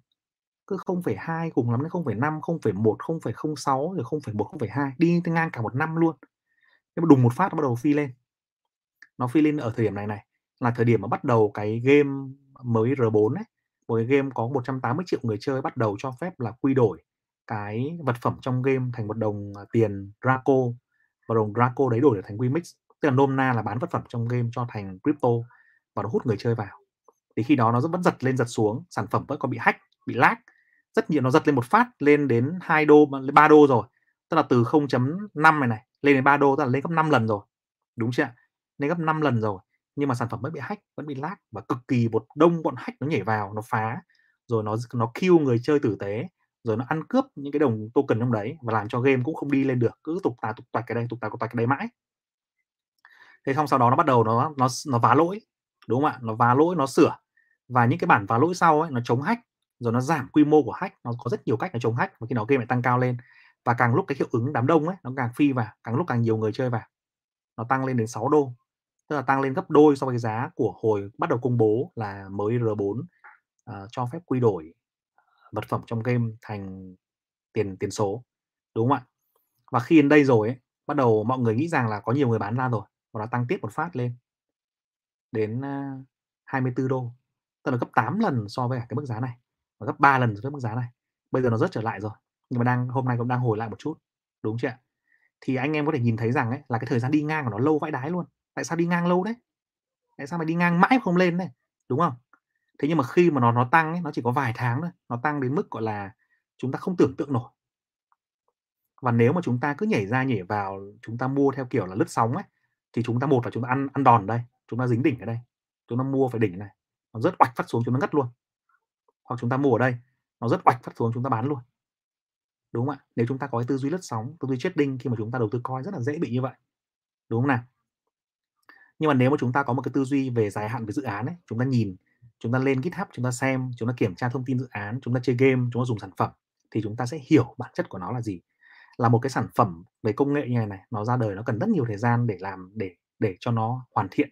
Cứ 0,2 cùng lắm đến 0,5 0,1 0,06 rồi 0,1 0,2 đi ngang cả một năm luôn. Nhưng mà đùng một phát nó bắt đầu phi lên. Nó phi lên ở thời điểm này này là thời điểm mà bắt đầu cái game mới R4 ấy một cái game có 180 triệu người chơi bắt đầu cho phép là quy đổi cái vật phẩm trong game thành một đồng à, tiền Draco và đồng Draco đấy đổi để thành Wimix tức là nôm na là bán vật phẩm trong game cho thành crypto và nó hút người chơi vào. Thì khi đó nó vẫn giật lên giật xuống sản phẩm vẫn còn bị hack bị lag rất nhiều, nó giật lên một phát, lên đến 2 đô 3 đô rồi. Tức là từ 0.5 này này, lên đến 3 đô, tức là lên gấp 5 lần rồi. Đúng chưa lên gấp 5 lần rồi. Nhưng mà sản phẩm vẫn bị hack, vẫn bị lag và cực kỳ một đông, bọn hack nó nhảy vào, nó phá, rồi nó nó kill người chơi tử tế, rồi nó ăn cướp những cái đồng token trong đấy và làm cho game cũng không đi lên được, cứ tục tà, tục tạch cái đây, tục tà, tục tạch cái đấy mãi. Thế xong sau đó nó bắt đầu nó nó nó vá lỗi. Đúng không ạ? Nó vá lỗi, nó sửa. Và những cái bản vá lỗi sau ấy, nó chống hack rồi nó giảm quy mô của hack nó có rất nhiều cách để chống hack và khi đó game lại tăng cao lên. Và càng lúc cái hiệu ứng đám đông ấy nó càng phi vào càng lúc càng nhiều người chơi vào nó tăng lên đến 6 đô. Tức là tăng lên gấp đôi so với giá của hồi bắt đầu công bố là mới R4 uh, ờ, cho phép quy đổi ờ, vật phẩm trong game thành tiền tiền số đúng không ạ? Và khi đến đây rồi ấy, bắt đầu mọi người nghĩ rằng là có nhiều người bán ra rồi và nó tăng tiếp một phát lên đến ờ, uh, 24 đô tức là gấp 8 lần so với cái mức giá này và gấp 3 lần so với mức giá này. Bây giờ nó rất trở lại rồi nhưng mà đang hôm nay cũng đang hồi lại một chút đúng chưa ạ? Thì anh em có thể nhìn thấy rằng ấy là cái thời gian đi ngang của nó lâu vãi đái luôn. Tại sao đi ngang lâu đấy? Tại sao mà đi ngang mãi không lên đấy? Đúng không? Thế nhưng mà khi mà nó nó tăng ấy, nó chỉ có vài tháng thôi nó tăng đến mức gọi là chúng ta không tưởng tượng nổi. Và nếu mà chúng ta cứ nhảy ra nhảy vào chúng ta mua theo kiểu là lướt sóng ấy thì chúng ta một là chúng ta ăn ăn đòn đây chúng ta dính đỉnh ở đây chúng ta mua phải đỉnh này. Nó rất oạch phát xuống chúng nó ngất luôn hoặc chúng ta mua ở đây nó rất oạch phát xuống chúng ta bán luôn đúng không ạ nếu chúng ta có cái tư duy lướt sóng tư duy trading khi mà chúng ta đầu tư coi rất là dễ bị như vậy đúng không nào nhưng mà nếu mà chúng ta có một cái tư duy về dài hạn về dự án ấy chúng ta nhìn chúng ta lên GitHub chúng ta xem chúng ta kiểm tra thông tin dự án chúng ta chơi game chúng ta dùng sản phẩm thì chúng ta sẽ hiểu bản chất của nó là gì là một cái sản phẩm về công nghệ như này này nó ra đời nó cần rất nhiều thời gian để làm để để cho nó hoàn thiện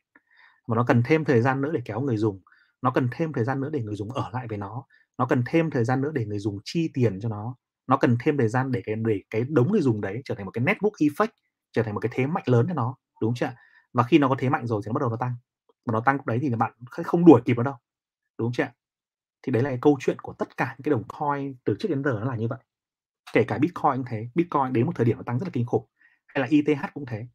và nó cần thêm thời gian nữa để kéo người dùng nó cần thêm thời gian nữa để người dùng ở lại với nó. Nó cần thêm thời gian nữa để người dùng chi tiền cho nó. Nó cần thêm thời gian để cái để cái đống người dùng đấy trở thành một cái network effect trở thành một cái thế mạnh lớn cho nó đúng chưa và khi nó có thế mạnh rồi thì nó bắt đầu nó tăng. Và nó tăng đấy thì bạn không đuổi kịp nó đâu đúng chưa thì đấy là cái câu chuyện của tất cả những cái đồng coin từ trước đến giờ nó là như vậy. Kể cả bitcoin cũng thế bitcoin đến một thời điểm nó tăng rất là kinh khủng. Hay là ETH cũng thế.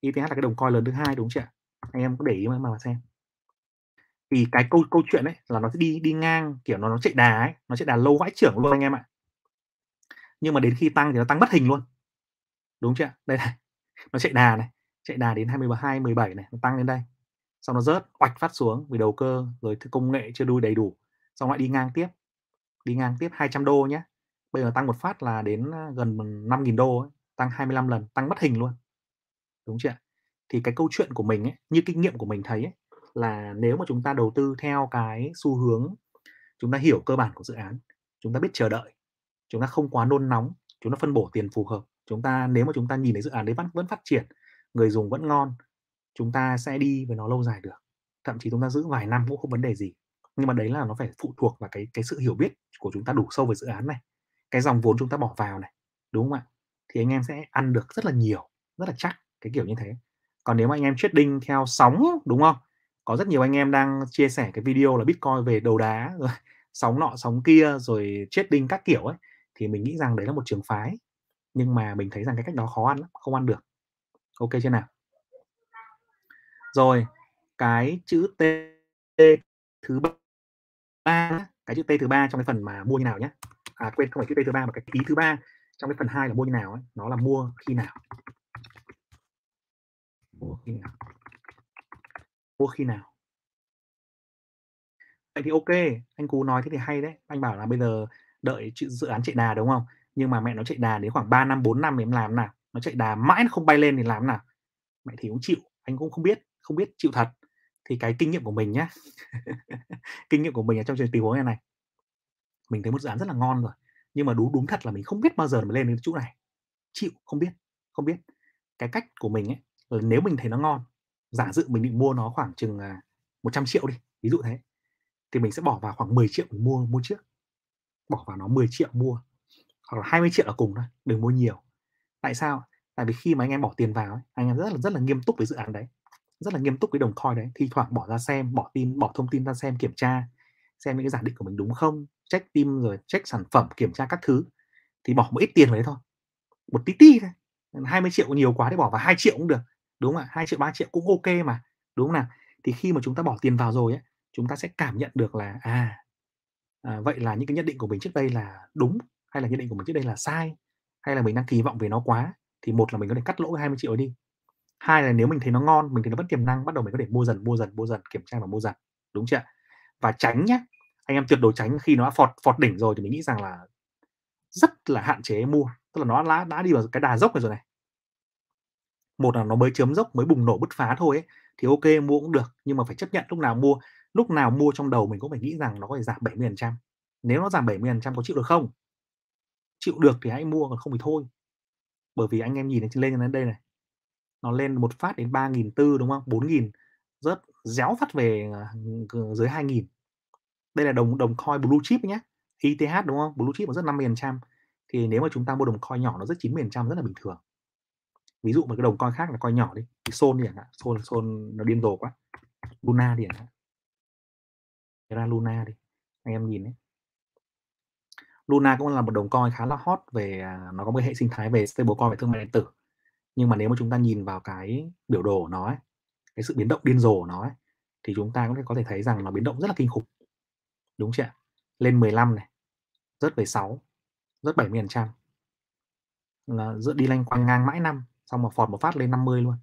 ETH là cái đồng coin lớn thứ hai đúng chưa anh em có để ý mà, mà xem. Thì cái câu câu chuyện ấy là nó sẽ đi đi ngang, kiểu, nó nó chạy đà ấy, nó chạy đà lâu vãi trưởng luôn anh em ạ. Nhưng mà đến khi tăng thì nó tăng bất hình luôn. Đúng chưa? Đây này, nó chạy đà này, chạy đà đến 22, 17 này, nó tăng lên đây. Xong nó rớt oạch phát xuống vì đầu cơ rồi công nghệ chưa đuôi đầy đủ. Xong lại đi ngang tiếp. Đi ngang tiếp 200 đô nhé. Bây giờ tăng một phát là đến à, gần 5.000 đô ấy, tăng 25 lần, tăng bất hình luôn. Đúng chưa? Thì cái câu chuyện của mình ấy, như kinh nghiệm của mình thấy ấy, là nếu mà chúng ta đầu tư theo cái xu hướng chúng ta hiểu cơ bản của dự án, chúng ta biết chờ đợi, chúng ta không quá nôn nóng, chúng ta phân bổ tiền phù hợp, chúng ta nếu mà chúng ta nhìn thấy dự án đấy vẫn vẫn phát triển, người dùng vẫn ngon, chúng ta sẽ đi với nó lâu dài được. Thậm chí chúng ta giữ vài năm cũng không vấn đề gì. Nhưng mà đấy là nó phải phụ thuộc vào cái cái sự hiểu biết của chúng ta đủ sâu về dự án này, cái dòng vốn chúng ta bỏ vào này, đúng không ạ? Thì anh em sẽ ăn được rất là nhiều, rất là chắc cái kiểu như thế. Còn nếu mà anh em trading theo sóng đúng không? Có rất nhiều anh em đang chia sẻ cái video là Bitcoin về đầu đá rồi sóng nọ sóng kia rồi trading các kiểu ấy thì mình nghĩ rằng đấy là một trường phái nhưng mà mình thấy rằng cái cách đó khó ăn lắm, không ăn được. Ok chưa nào? Rồi, cái chữ T thứ ba cái chữ T thứ ba trong cái phần mà mua như nào nhé. À quên không phải chữ T thứ ba mà cái ký thứ ba trong cái phần hai là mua như nào ấy, nó là mua khi nào. Mua khi nào? Mua khi nào? Vậy thì ok, anh Cú nói thế thì hay đấy. Anh bảo là bây giờ đợi dự án chạy đà đúng không? Nhưng mà mẹ nó chạy đà đến khoảng 3 năm 4 năm thì em làm nào? Nó chạy đà mãi nó không bay lên thì làm nào? Mẹ thì cũng chịu, anh cũng không biết, không biết chịu thật. Thì cái kinh nghiệm của mình nhá. kinh nghiệm của mình ở trong tình huống này này. Mình thấy một dự án rất là ngon rồi, nhưng mà đúng đúng thật là mình không biết bao giờ mới lên đến chỗ này. Chịu, không biết, không biết. Cái cách của mình ấy là nếu mình thấy nó ngon, giả dự mình định mua nó khoảng chừng à, 100 triệu đi, ví dụ thế. Thì mình sẽ bỏ vào khoảng 10 triệu mình mua mua trước. Bỏ vào nó 10 triệu mua hoặc là 20 triệu là cùng thôi đừng mua nhiều tại sao tại vì khi mà anh em bỏ tiền vào anh em rất là rất là nghiêm túc với dự án đấy rất là nghiêm túc với đồng coin đấy thi thoảng bỏ ra xem bỏ tin bỏ thông tin ra xem kiểm tra xem những cái giả định của mình đúng không check team rồi check sản phẩm kiểm tra các thứ thì bỏ một ít tiền vào đấy thôi một tí tí thôi 20 triệu nhiều quá thì bỏ vào 2 triệu cũng được đúng không ạ 2 triệu 3 triệu cũng ok mà. Đúng không nào? Thì khi mà chúng ta bỏ tiền vào rồi ấy, chúng ta sẽ cảm nhận được là à, à vậy là những cái nhận định của mình trước đây là đúng hay là nhận định của mình trước đây là sai hay là mình đang kỳ vọng về nó quá thì một là mình có thể cắt lỗ 20 triệu đi. Hai là nếu mình thấy nó ngon mình thấy nó vẫn tiềm năng bắt đầu mình có thể mua dần mua dần mua dần kiểm tra và mua dần. Đúng chưa và tránh nhé anh em tuyệt đối tránh khi nó phọt phọt đỉnh rồi thì mình nghĩ rằng là rất là hạn chế mua. Tức là nó đã, đã đi vào cái đà dốc rồi này một là nó mới chớm dốc mới bùng nổ bứt phá thôi ấy, thì ok mua cũng được nhưng mà phải chấp nhận lúc nào mua lúc nào mua trong đầu mình cũng phải nghĩ rằng nó có thể giảm 70% nếu nó giảm 70% có chịu được không? Chịu được thì hãy mua còn không thì thôi. Bởi vì anh em nhìn lên đến đây này nó lên một phát đến ba nghìn tư đúng không? bốn nghìn rất réo phát về à, dưới hai nghìn. Đây là đồng đồng coin blue chip nhé ETH đúng không? Blue chip nó rất 50 trăm. Thì nếu mà chúng ta mua đồng coin nhỏ nó rất 90 trăm rất là bình thường ví dụ một cái đồng coin khác là coin nhỏ đi thì Sol đi chẳng hạn Sol Sol nó điên rồ quá. Luna đi chẳng hạn. Ra Luna đi anh em nhìn đấy Luna cũng là một đồng coin khá là hot về à, nó có một hệ sinh thái về stablecoin về thương mại điện tử. Nhưng mà nếu mà chúng ta nhìn vào cái biểu đồ của nó ấy, cái sự biến động điên rồ của nó ấy, thì chúng ta cũng có thể thấy rằng nó biến động rất là kinh khủng. Đúng chưa lên 15 này rớt về 6 rớt 70 phần trăm. Là giữa đi lanh quanh ngang mãi năm xong mà phọt một phát lên 50 luôn.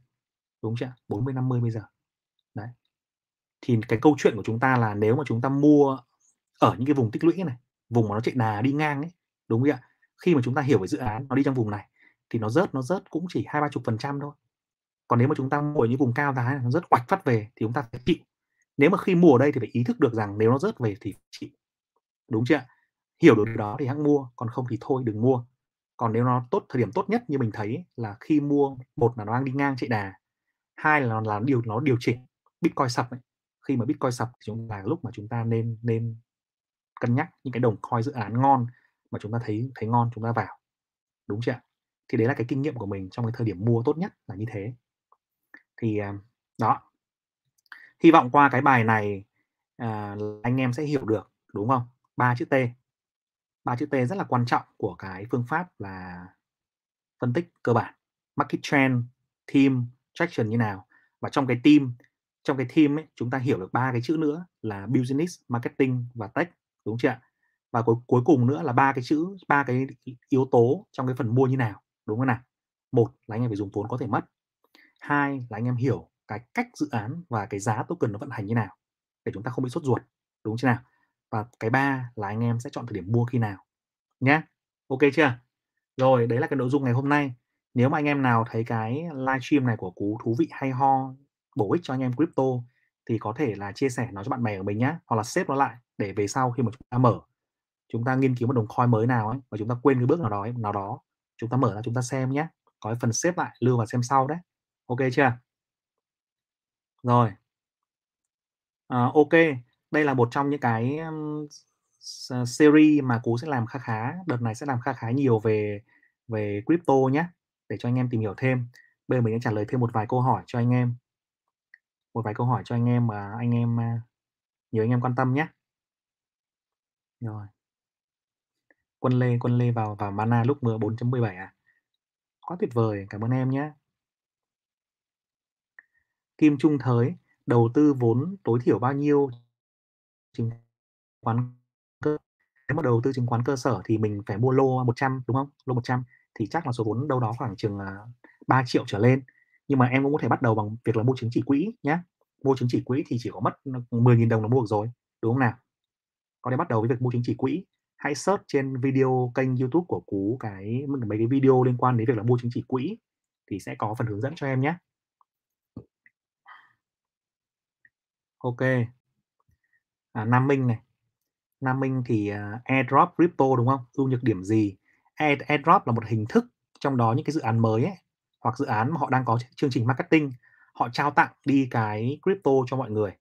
Đúng chưa? 40 50 bây giờ. Đấy. Thì cái câu chuyện của chúng ta là nếu mà chúng ta mua ở những cái vùng tích lũy này, vùng mà nó chạy đà đi ngang ấy, đúng không ạ? Khi mà chúng ta hiểu về dự án, nó đi trong vùng này, thì nó rớt nó rớt cũng chỉ hai ba chục phần trăm thôi. Còn nếu mà chúng ta mua ở những vùng cao giá nó rớt oạch phát về thì chúng ta phải chịu. Nếu mà khi mua ở đây thì phải ý thức được rằng nếu nó rớt về thì chịu. Đúng chưa hiểu được đó thì hãng mua, còn không thì thôi, đừng mua còn nếu nó tốt thời điểm tốt nhất như mình thấy là khi mua một là nó đang đi ngang chạy đà hai là nó là điều nó điều chỉnh bitcoin sập ấy. khi mà bitcoin sập thì chúng là lúc mà chúng ta nên nên cân nhắc những cái đồng coin dự án ngon mà chúng ta thấy thấy ngon chúng ta vào. Đúng chưa thì đấy là cái kinh nghiệm của mình trong cái thời điểm mua tốt nhất là như thế. Thì à, đó. Hy vọng qua cái bài này à, anh em sẽ hiểu được đúng không? Ba chữ T ba chữ T rất là quan trọng của cái phương pháp là phân tích cơ bản market trend team traction như nào và trong cái team trong cái team ấy chúng ta hiểu được ba cái chữ nữa là business, marketing và tech đúng chưa ạ? Và cuối cuối cùng nữa là ba cái chữ, ba cái yếu tố trong cái phần mua như nào, đúng không nào? Một là anh em phải dùng vốn có thể mất. Hai là anh em hiểu cái cách dự án và cái giá token nó vận hành như nào để chúng ta không bị sốt ruột, đúng chưa nào? Và cái ba là anh em sẽ chọn thời điểm mua khi nào nhé. Ok chưa? Rồi, đấy là cái nội dung ngày hôm nay. Nếu mà anh em nào thấy cái livestream này của Cú thú vị hay ho, bổ ích cho anh em crypto thì có thể là chia sẻ nó cho bạn bè của mình nhé, hoặc là xếp nó lại để về sau khi mà chúng ta mở chúng ta nghiên cứu một đồng coin mới nào ấy và chúng ta quên cái bước nào đó ấy, nào đó chúng ta mở ra chúng ta xem nhé có cái phần xếp lại lưu vào xem sau đấy ok chưa rồi à, ok đây là một trong những cái series mà cú sẽ làm khá khá đợt này sẽ làm khá khá nhiều về về crypto nhé để cho anh em tìm hiểu thêm. Bây giờ mình sẽ trả lời thêm một vài câu hỏi cho anh em. Một vài câu hỏi cho anh em mà anh em nhiều anh em quan tâm nhé rồi. Quân Lê, Quân Lê vào vào Mana lúc mưa 4.17 à? Quá tuyệt vời, cảm ơn em nhé. Kim Trung Thới, đầu tư vốn tối thiểu bao nhiêu? Chứng khoán cơ nếu mà đầu tư chứng khoán cơ sở thì mình phải mua lô 100 đúng không? Lô 100 thì chắc là số vốn đâu đó khoảng chừng à, 3 triệu trở lên. Nhưng mà em cũng có thể bắt đầu bằng việc là mua chứng chỉ quỹ nhé. Mua chứng chỉ quỹ thì chỉ có mất 10.000 đồng là mua được rồi, đúng không nào? Có thể bắt đầu với việc mua chứng chỉ quỹ hãy search trên video kênh YouTube của Cú cái mấy cái video liên quan đến việc là mua chứng chỉ quỹ thì sẽ có phần hướng dẫn cho em nhé. Ok. À, Nam Minh này. Nam Minh thì uh, airdrop crypto đúng không? Ưu nhược điểm gì? Air, airdrop là một hình thức trong đó những cái dự án mới ấy hoặc dự án mà họ đang có chương trình marketing họ trao tặng đi cái crypto cho mọi người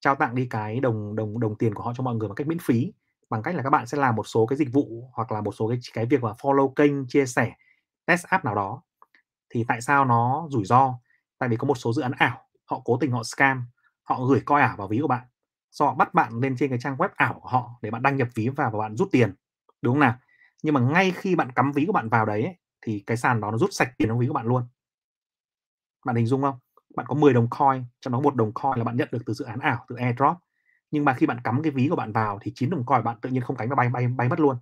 trao tặng đi cái đồng đồng đồng tiền của họ cho mọi người một cách miễn phí bằng cách là các bạn sẽ làm một số cái dịch vụ hoặc là một số cái cái việc mà follow kênh chia sẻ test app nào đó thì tại sao nó rủi ro tại vì có một số dự án ảo họ cố tình họ scam họ gửi coi ảo vào ví của bạn họ bắt bạn lên trên cái trang web ảo của họ để bạn đăng nhập ví vào và bạn rút tiền đúng không nào? Nhưng mà ngay khi bạn cắm ví của bạn vào đấy ấy, thì cái sàn đó nó rút sạch tiền trong ví của bạn luôn. Bạn hình dung không? Bạn có 10 đồng coin trong đó một đồng coin là bạn nhận được từ dự án ảo từ airdrop. Nhưng mà khi bạn cắm cái ví của bạn vào thì chín đồng coin bạn tự nhiên không cánh mà bay bay bay mất luôn.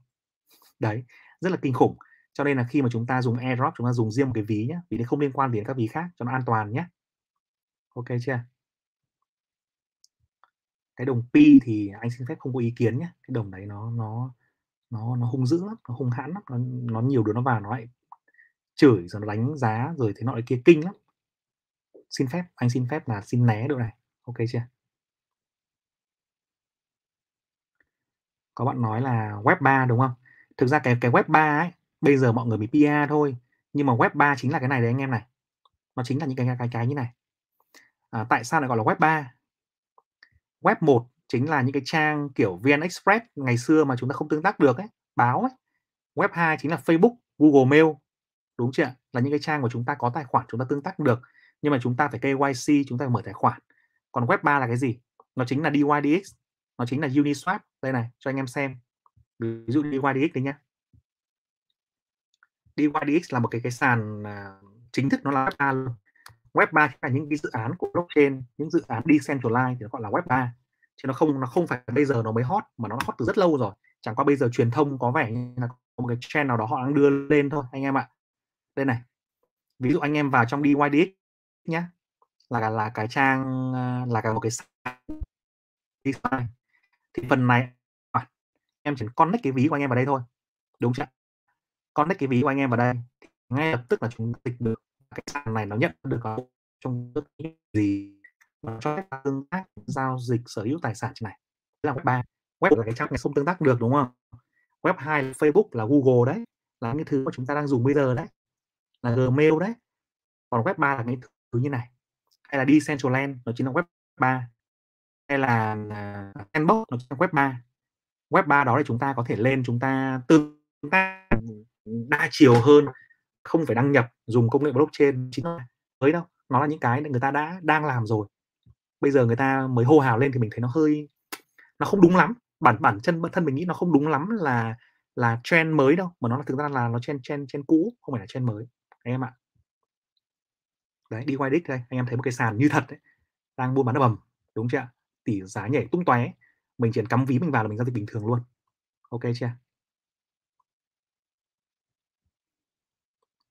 Đấy rất là kinh khủng. Cho nên là khi mà chúng ta dùng airdrop chúng ta dùng riêng một cái ví nhé vì nó không liên quan đến các ví khác cho nó an toàn nhé ok chưa? Cái đồng pi thì anh xin phép không có ý kiến nhé. Cái đồng đấy nó nó nó nó hung dữ lắm nó hung hãn lắm nó, nó nhiều đứa nó vào nó lại chửi rồi nó đánh giá rồi thế nọ kia kinh lắm. Xin phép anh xin phép là xin né độ này ok chưa? Có bạn nói là web 3 đúng không? Thực ra cái cái web 3 ấy bây giờ mọi người bị PR thôi nhưng mà web 3 chính là cái này đấy anh em này. Nó chính là những cái cái cái như này. À, tại sao lại gọi là web 3 web 1 chính là những cái trang kiểu VN Express ngày xưa mà chúng ta không tương tác được ấy, báo ấy. Web 2 chính là Facebook, Google Mail, đúng chưa là những cái trang mà chúng ta có tài khoản chúng ta tương tác được, nhưng mà chúng ta phải KYC chúng ta phải mở tài khoản. Còn web 3 là cái gì? Nó chính là DYDX nó chính là Uniswap. Đây này, cho anh em xem. Ví dụ DYDX đấy nhá. DYDX là một cái cái sàn à, chính thức nó là web 3 luôn web 3 là những cái dự án của blockchain, những dự án decentralized thì nó gọi là web 3 chứ nó không nó không phải bây giờ nó mới hot, mà nó hot từ rất lâu rồi. Chẳng qua bây giờ truyền thông có vẻ như là có một cái trend nào đó họ đang đưa lên thôi, anh em ạ. Đây này. Ví dụ anh em vào trong DYDX nhé là là cái trang à, là cả một cái sàn thì phần này, em chỉ connect cái ví của anh em vào đây thôi. Đúng chưa? Connect cái ví của anh em vào đây. Ngay lập tức là chúng dịch được cái sàn này nó nhận được trong gì mà cho phép tương tác giao dịch sở hữu tài sản trên này. Là web 3 web là cái trang này không tương tác được, đúng không? Web 2 là Facebook, là Google đấy. Là những thứ mà chúng ta đang dùng bây giờ đấy. Là Gmail đấy. Còn web 3 là cái thứ như này. Hay là Decentraland, nó chính là web 3 hay là à, sandbox, nó là web 3 web 3 đó thì chúng ta có thể lên, chúng ta tương tác đa chiều hơn không phải đăng nhập dùng công nghệ blockchain chính là mới đâu nó là những cái người ta đã đang làm rồi bây giờ người ta mới hô hào lên thì mình thấy nó hơi nó không đúng lắm bản bản chân bản thân mình nghĩ nó không đúng lắm là là trend mới đâu mà nó là thực ra là nó trend trend trend cũ không phải là trend mới anh em ạ đấy đi quay đích đây anh em thấy một cái sàn như thật đấy đang buôn bán ầm ầm, đúng chưa? Tỷ giá nhảy tung tóe, mình chỉ cần cắm ví mình vào là mình giao dịch bình thường luôn. OK chưa?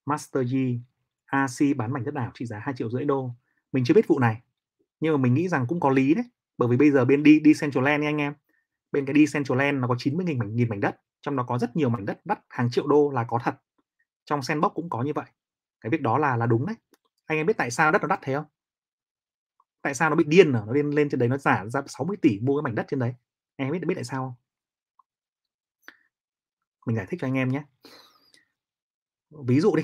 Master Yi, AC bán mảnh đất ảo trị giá 2 triệu rưỡi đô. Mình chưa biết vụ này, nhưng mà mình nghĩ rằng cũng có lý đấy. Bởi vì bây giờ bên đi Decentraland anh em, bên cái Decentraland nó có 90.000 mảnh nghìn mảnh đất, trong đó có rất nhiều mảnh đất đắt hàng triệu đô là có thật. Trong Sandbox cũng có như vậy. Cái việc đó là là đúng đấy. Anh em biết tại sao đất nó đắt thế không? Tại sao nó bị điên à? Nó lên lên trên đấy nó giả ra 60 tỷ mua cái mảnh đất trên đấy. Anh em biết biết tại sao không? Mình giải thích cho anh em nhé. Ví dụ đi,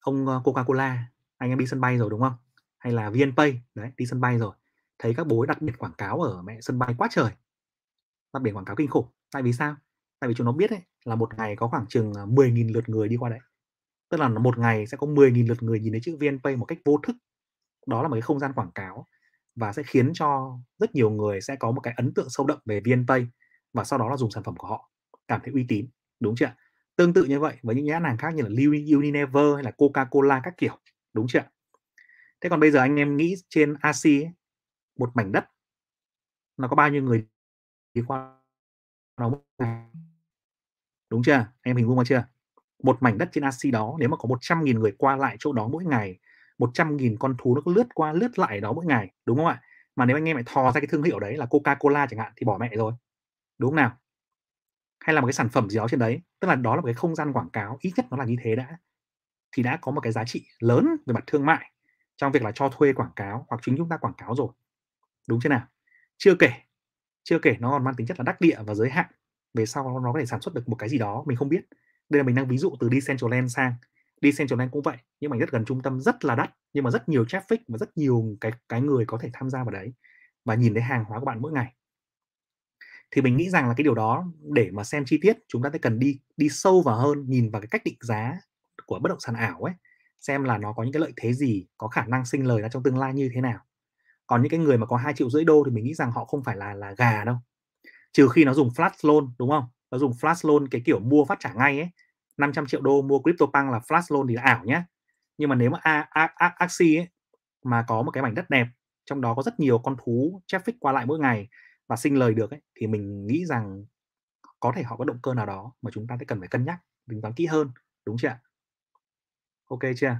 ông ờ, Coca-Cola, anh em đi sân bay rồi đúng không? Hay là VNPay, đấy, đi sân bay rồi. Thấy các bối đặt biển quảng cáo ở mẹ sân bay quá trời. Đặt biển quảng cáo kinh khủng. Tại vì sao? Tại vì chúng nó biết ấy, là một ngày có khoảng chừng ờ, 10.000 lượt người đi qua đấy. Tức là một ngày sẽ có 10.000 lượt người nhìn thấy chữ VNPay một cách vô thức. Đó là một cái không gian quảng cáo và sẽ khiến cho rất nhiều người sẽ có một cái ấn tượng sâu đậm về VNPay và sau đó là dùng sản phẩm của họ cảm thấy uy tín đúng chưa tương tự như vậy với những nhãn hàng khác như là Unilever hay là Coca-Cola các kiểu đúng chưa thế còn bây giờ anh em nghĩ trên AC ấy, một mảnh đất nó có bao nhiêu người đi qua nó đúng chưa? Em hình dung chưa? Một mảnh đất trên AC đó nếu mà có 100.000 người qua lại chỗ đó mỗi ngày 100.000 con thú nó cứ lướt qua lướt lại đó mỗi ngày đúng không ạ? Mà nếu anh em lại thò ra cái thương hiệu đấy là Coca-Cola chẳng hạn thì bỏ mẹ rồi. Đúng không nào? Hay là một cái sản phẩm gì đó trên đấy, tức là đó là một cái không gian quảng cáo, ít nhất nó là như thế đã, thì đã có một cái giá trị lớn về mặt thương mại trong việc là cho thuê quảng cáo hoặc chính chúng ta quảng cáo rồi. Đúng chưa nào? Chưa kể chưa kể nó còn mang tính chất là đắc địa và giới hạn, về sau nó có thể sản xuất được một cái gì đó mình không biết. Đây là mình đang ví dụ từ Decentraland sang. Decentraland cũng vậy, nhưng mà rất gần trung tâm, rất là đắt, nhưng mà rất nhiều traffic và rất nhiều cái cái người có thể tham gia vào đấy và nhìn thấy hàng hóa của bạn mỗi ngày thì mình nghĩ rằng là cái điều đó để mà xem chi tiết chúng ta sẽ cần đi đi sâu vào hơn nhìn vào cái cách định giá của bất động sản ảo ấy xem là nó có những cái lợi thế gì có khả năng sinh lời ra trong tương lai như thế nào. Còn những cái người mà có hai triệu rưỡi đô thì mình nghĩ rằng họ không phải là là gà đâu. Trừ khi nó dùng flash loan đúng không? Nó dùng flash loan cái kiểu mua phát trả ngay ấy 500 triệu đô mua CryptoPunk là flash loan thì là ảo nhé nhưng mà nếu mà a, a, a, Axie ấy, mà có một cái mảnh đất đẹp trong đó có rất nhiều con thú traffic qua lại mỗi ngày và sinh lời được ấy, thì mình nghĩ rằng có thể họ có động cơ nào đó mà chúng ta sẽ cần phải cân nhắc tính toán kỹ hơn đúng chưa ạ? Ok chưa?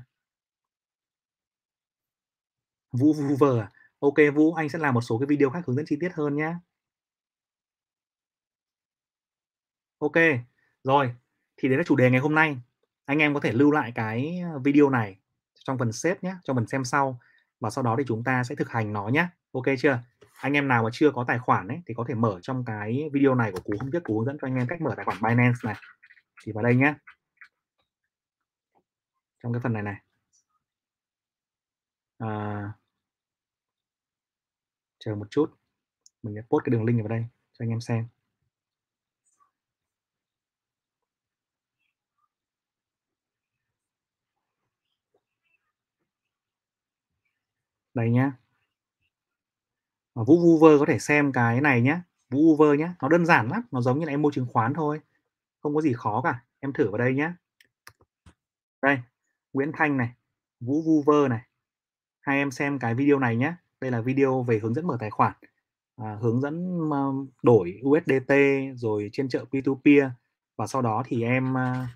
Vũ Vũ vờ à? Ok Vũ anh sẽ làm một số cái video khác hướng dẫn chi tiết hơn nhé Ok rồi thì đấy là chủ đề ngày hôm nay. Anh em có thể lưu lại cái ờ, video này trong phần xếp nhé trong phần xem sau và sau đó thì chúng ta sẽ thực hành nó nhé ok chưa? Anh em nào mà chưa có tài khoản ấy thì có thể mở trong cái video này của cú hôm trước cú hướng dẫn cho anh em cách mở tài khoản Binance này. Thì vào đây nhé trong cái phần này này. À, chờ một chút. Mình sẽ post cái đường link vào đây cho anh em xem. Đây nhá. Vũ Vuver có thể xem cái này nhé Vũ Vuver nhé nó đơn giản lắm nó giống như là em mua chứng khoán thôi. Không có gì khó cả em thử vào đây nhé đây Nguyễn Thanh này Vũ Vuver này. Hai em xem cái video này nhé đây là video về hướng dẫn mở tài khoản à, hướng dẫn uh, đổi USDT rồi trên chợ P2P và sau đó thì em uh,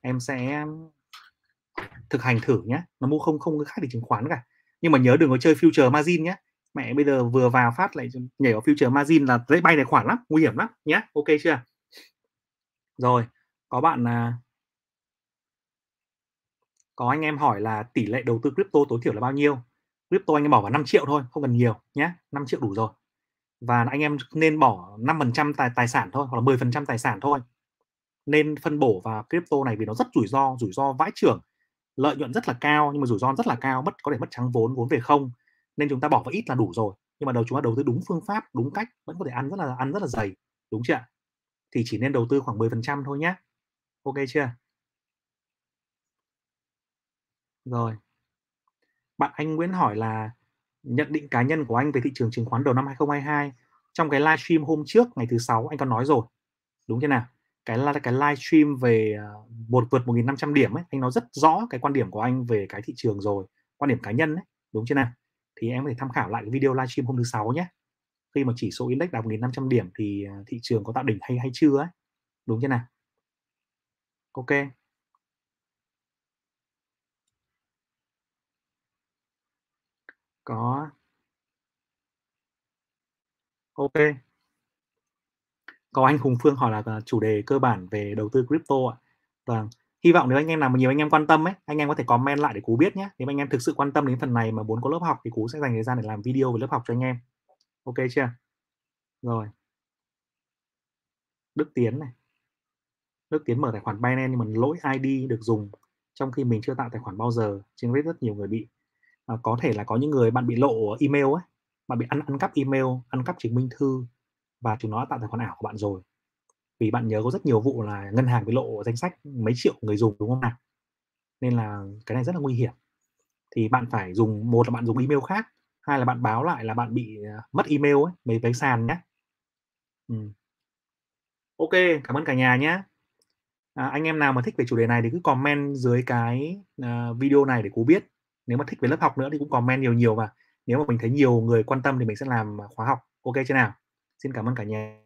em sẽ thực hành thử nhé nó mua không không có khác gì chứng khoán cả. Nhưng mà nhớ đừng có chơi future margin nhé mẹ bây giờ vừa vào phát lại nhảy vào future margin là dễ bay tài khoản lắm, nguy hiểm lắm nhé ok chưa? Rồi, có bạn à, có anh em hỏi là tỷ lệ đầu tư crypto tối thiểu là bao nhiêu? Crypto anh em bỏ vào 5 triệu thôi, không cần nhiều nhé 5 triệu đủ rồi. Và anh em nên bỏ 5% tài tài sản thôi, hoặc là 10% tài sản thôi. Nên phân bổ vào crypto này vì nó rất rủi ro rủi ro vãi trưởng lợi nhuận rất là cao, nhưng mà rủi ro rất là cao mất có thể mất trắng vốn vốn về không nên chúng ta bỏ vào ít là đủ rồi. Nhưng mà đầu chúng ta đầu tư đúng phương pháp, đúng cách, vẫn có thể ăn rất là, ăn rất là dày, đúng chưa thì chỉ nên đầu tư khoảng 10% thôi nhé ok chưa? Rồi. Bạn anh Nguyễn hỏi là nhận định cá nhân của anh về thị trường chứng khoán đầu năm 2022 trong cái livestream hôm trước, ngày thứ sáu, anh có nói rồi. Đúng chưa nào? Cái là cái livestream về à, một vượt 1.500 điểm ấy, anh nói rất rõ cái quan điểm của anh về cái thị trường rồi, quan điểm cá nhân ấy. Đúng chưa nào? Thì em có thể tham khảo lại cái video livestream hôm thứ Sáu nhé. Khi mà chỉ số index đạt 1.500 điểm thì, à, thị trường có tạo đỉnh hay hay chưa ấy, đúng chưa nào? OK. Có. OK. Có anh Hùng Phương hỏi là, à, chủ đề cơ bản về đầu tư crypto ạ. Vâng, hy vọng nếu anh em nào mà nhiều anh em quan tâm ấy, anh em có thể comment lại để Cú biết nhé. Nếu anh em thực sự quan tâm đến phần này mà muốn có lớp học thì Cú sẽ dành thời gian để làm video về lớp học cho anh em. OK chưa? Rồi. Đức Tiến này. Đức Tiến mở tài khoản Binance nhưng mà lỗi ID được dùng trong khi mình chưa tạo tài khoản bao giờ, trên Reddit rất nhiều người bị. À, có thể là có những người bạn bị lộ email ấy, bạn bị ăn ăn cắp email, ăn cắp chứng minh thư và chúng nó đã tạo tài khoản ảo của bạn rồi. Vì bạn nhớ có rất nhiều vụ là ngân hàng bị lộ danh sách mấy triệu người dùng, đúng không nào? Nên là cái này rất là nguy hiểm. Thì bạn phải dùng một là bạn dùng email khác, hai là bạn báo lại là bạn bị, à, mất email ấy, mấy cái sàn nhé ừ. OK, cảm ơn cả nhà nhé À, anh em nào mà thích về chủ đề này thì cứ comment dưới cái, uh, video này để Cú biết. Nếu mà thích về lớp học nữa thì cũng comment nhiều nhiều mà Nếu mà mình thấy nhiều người quan tâm thì mình sẽ làm, khóa học. OK chưa nào? Xin cảm ơn cả nhà.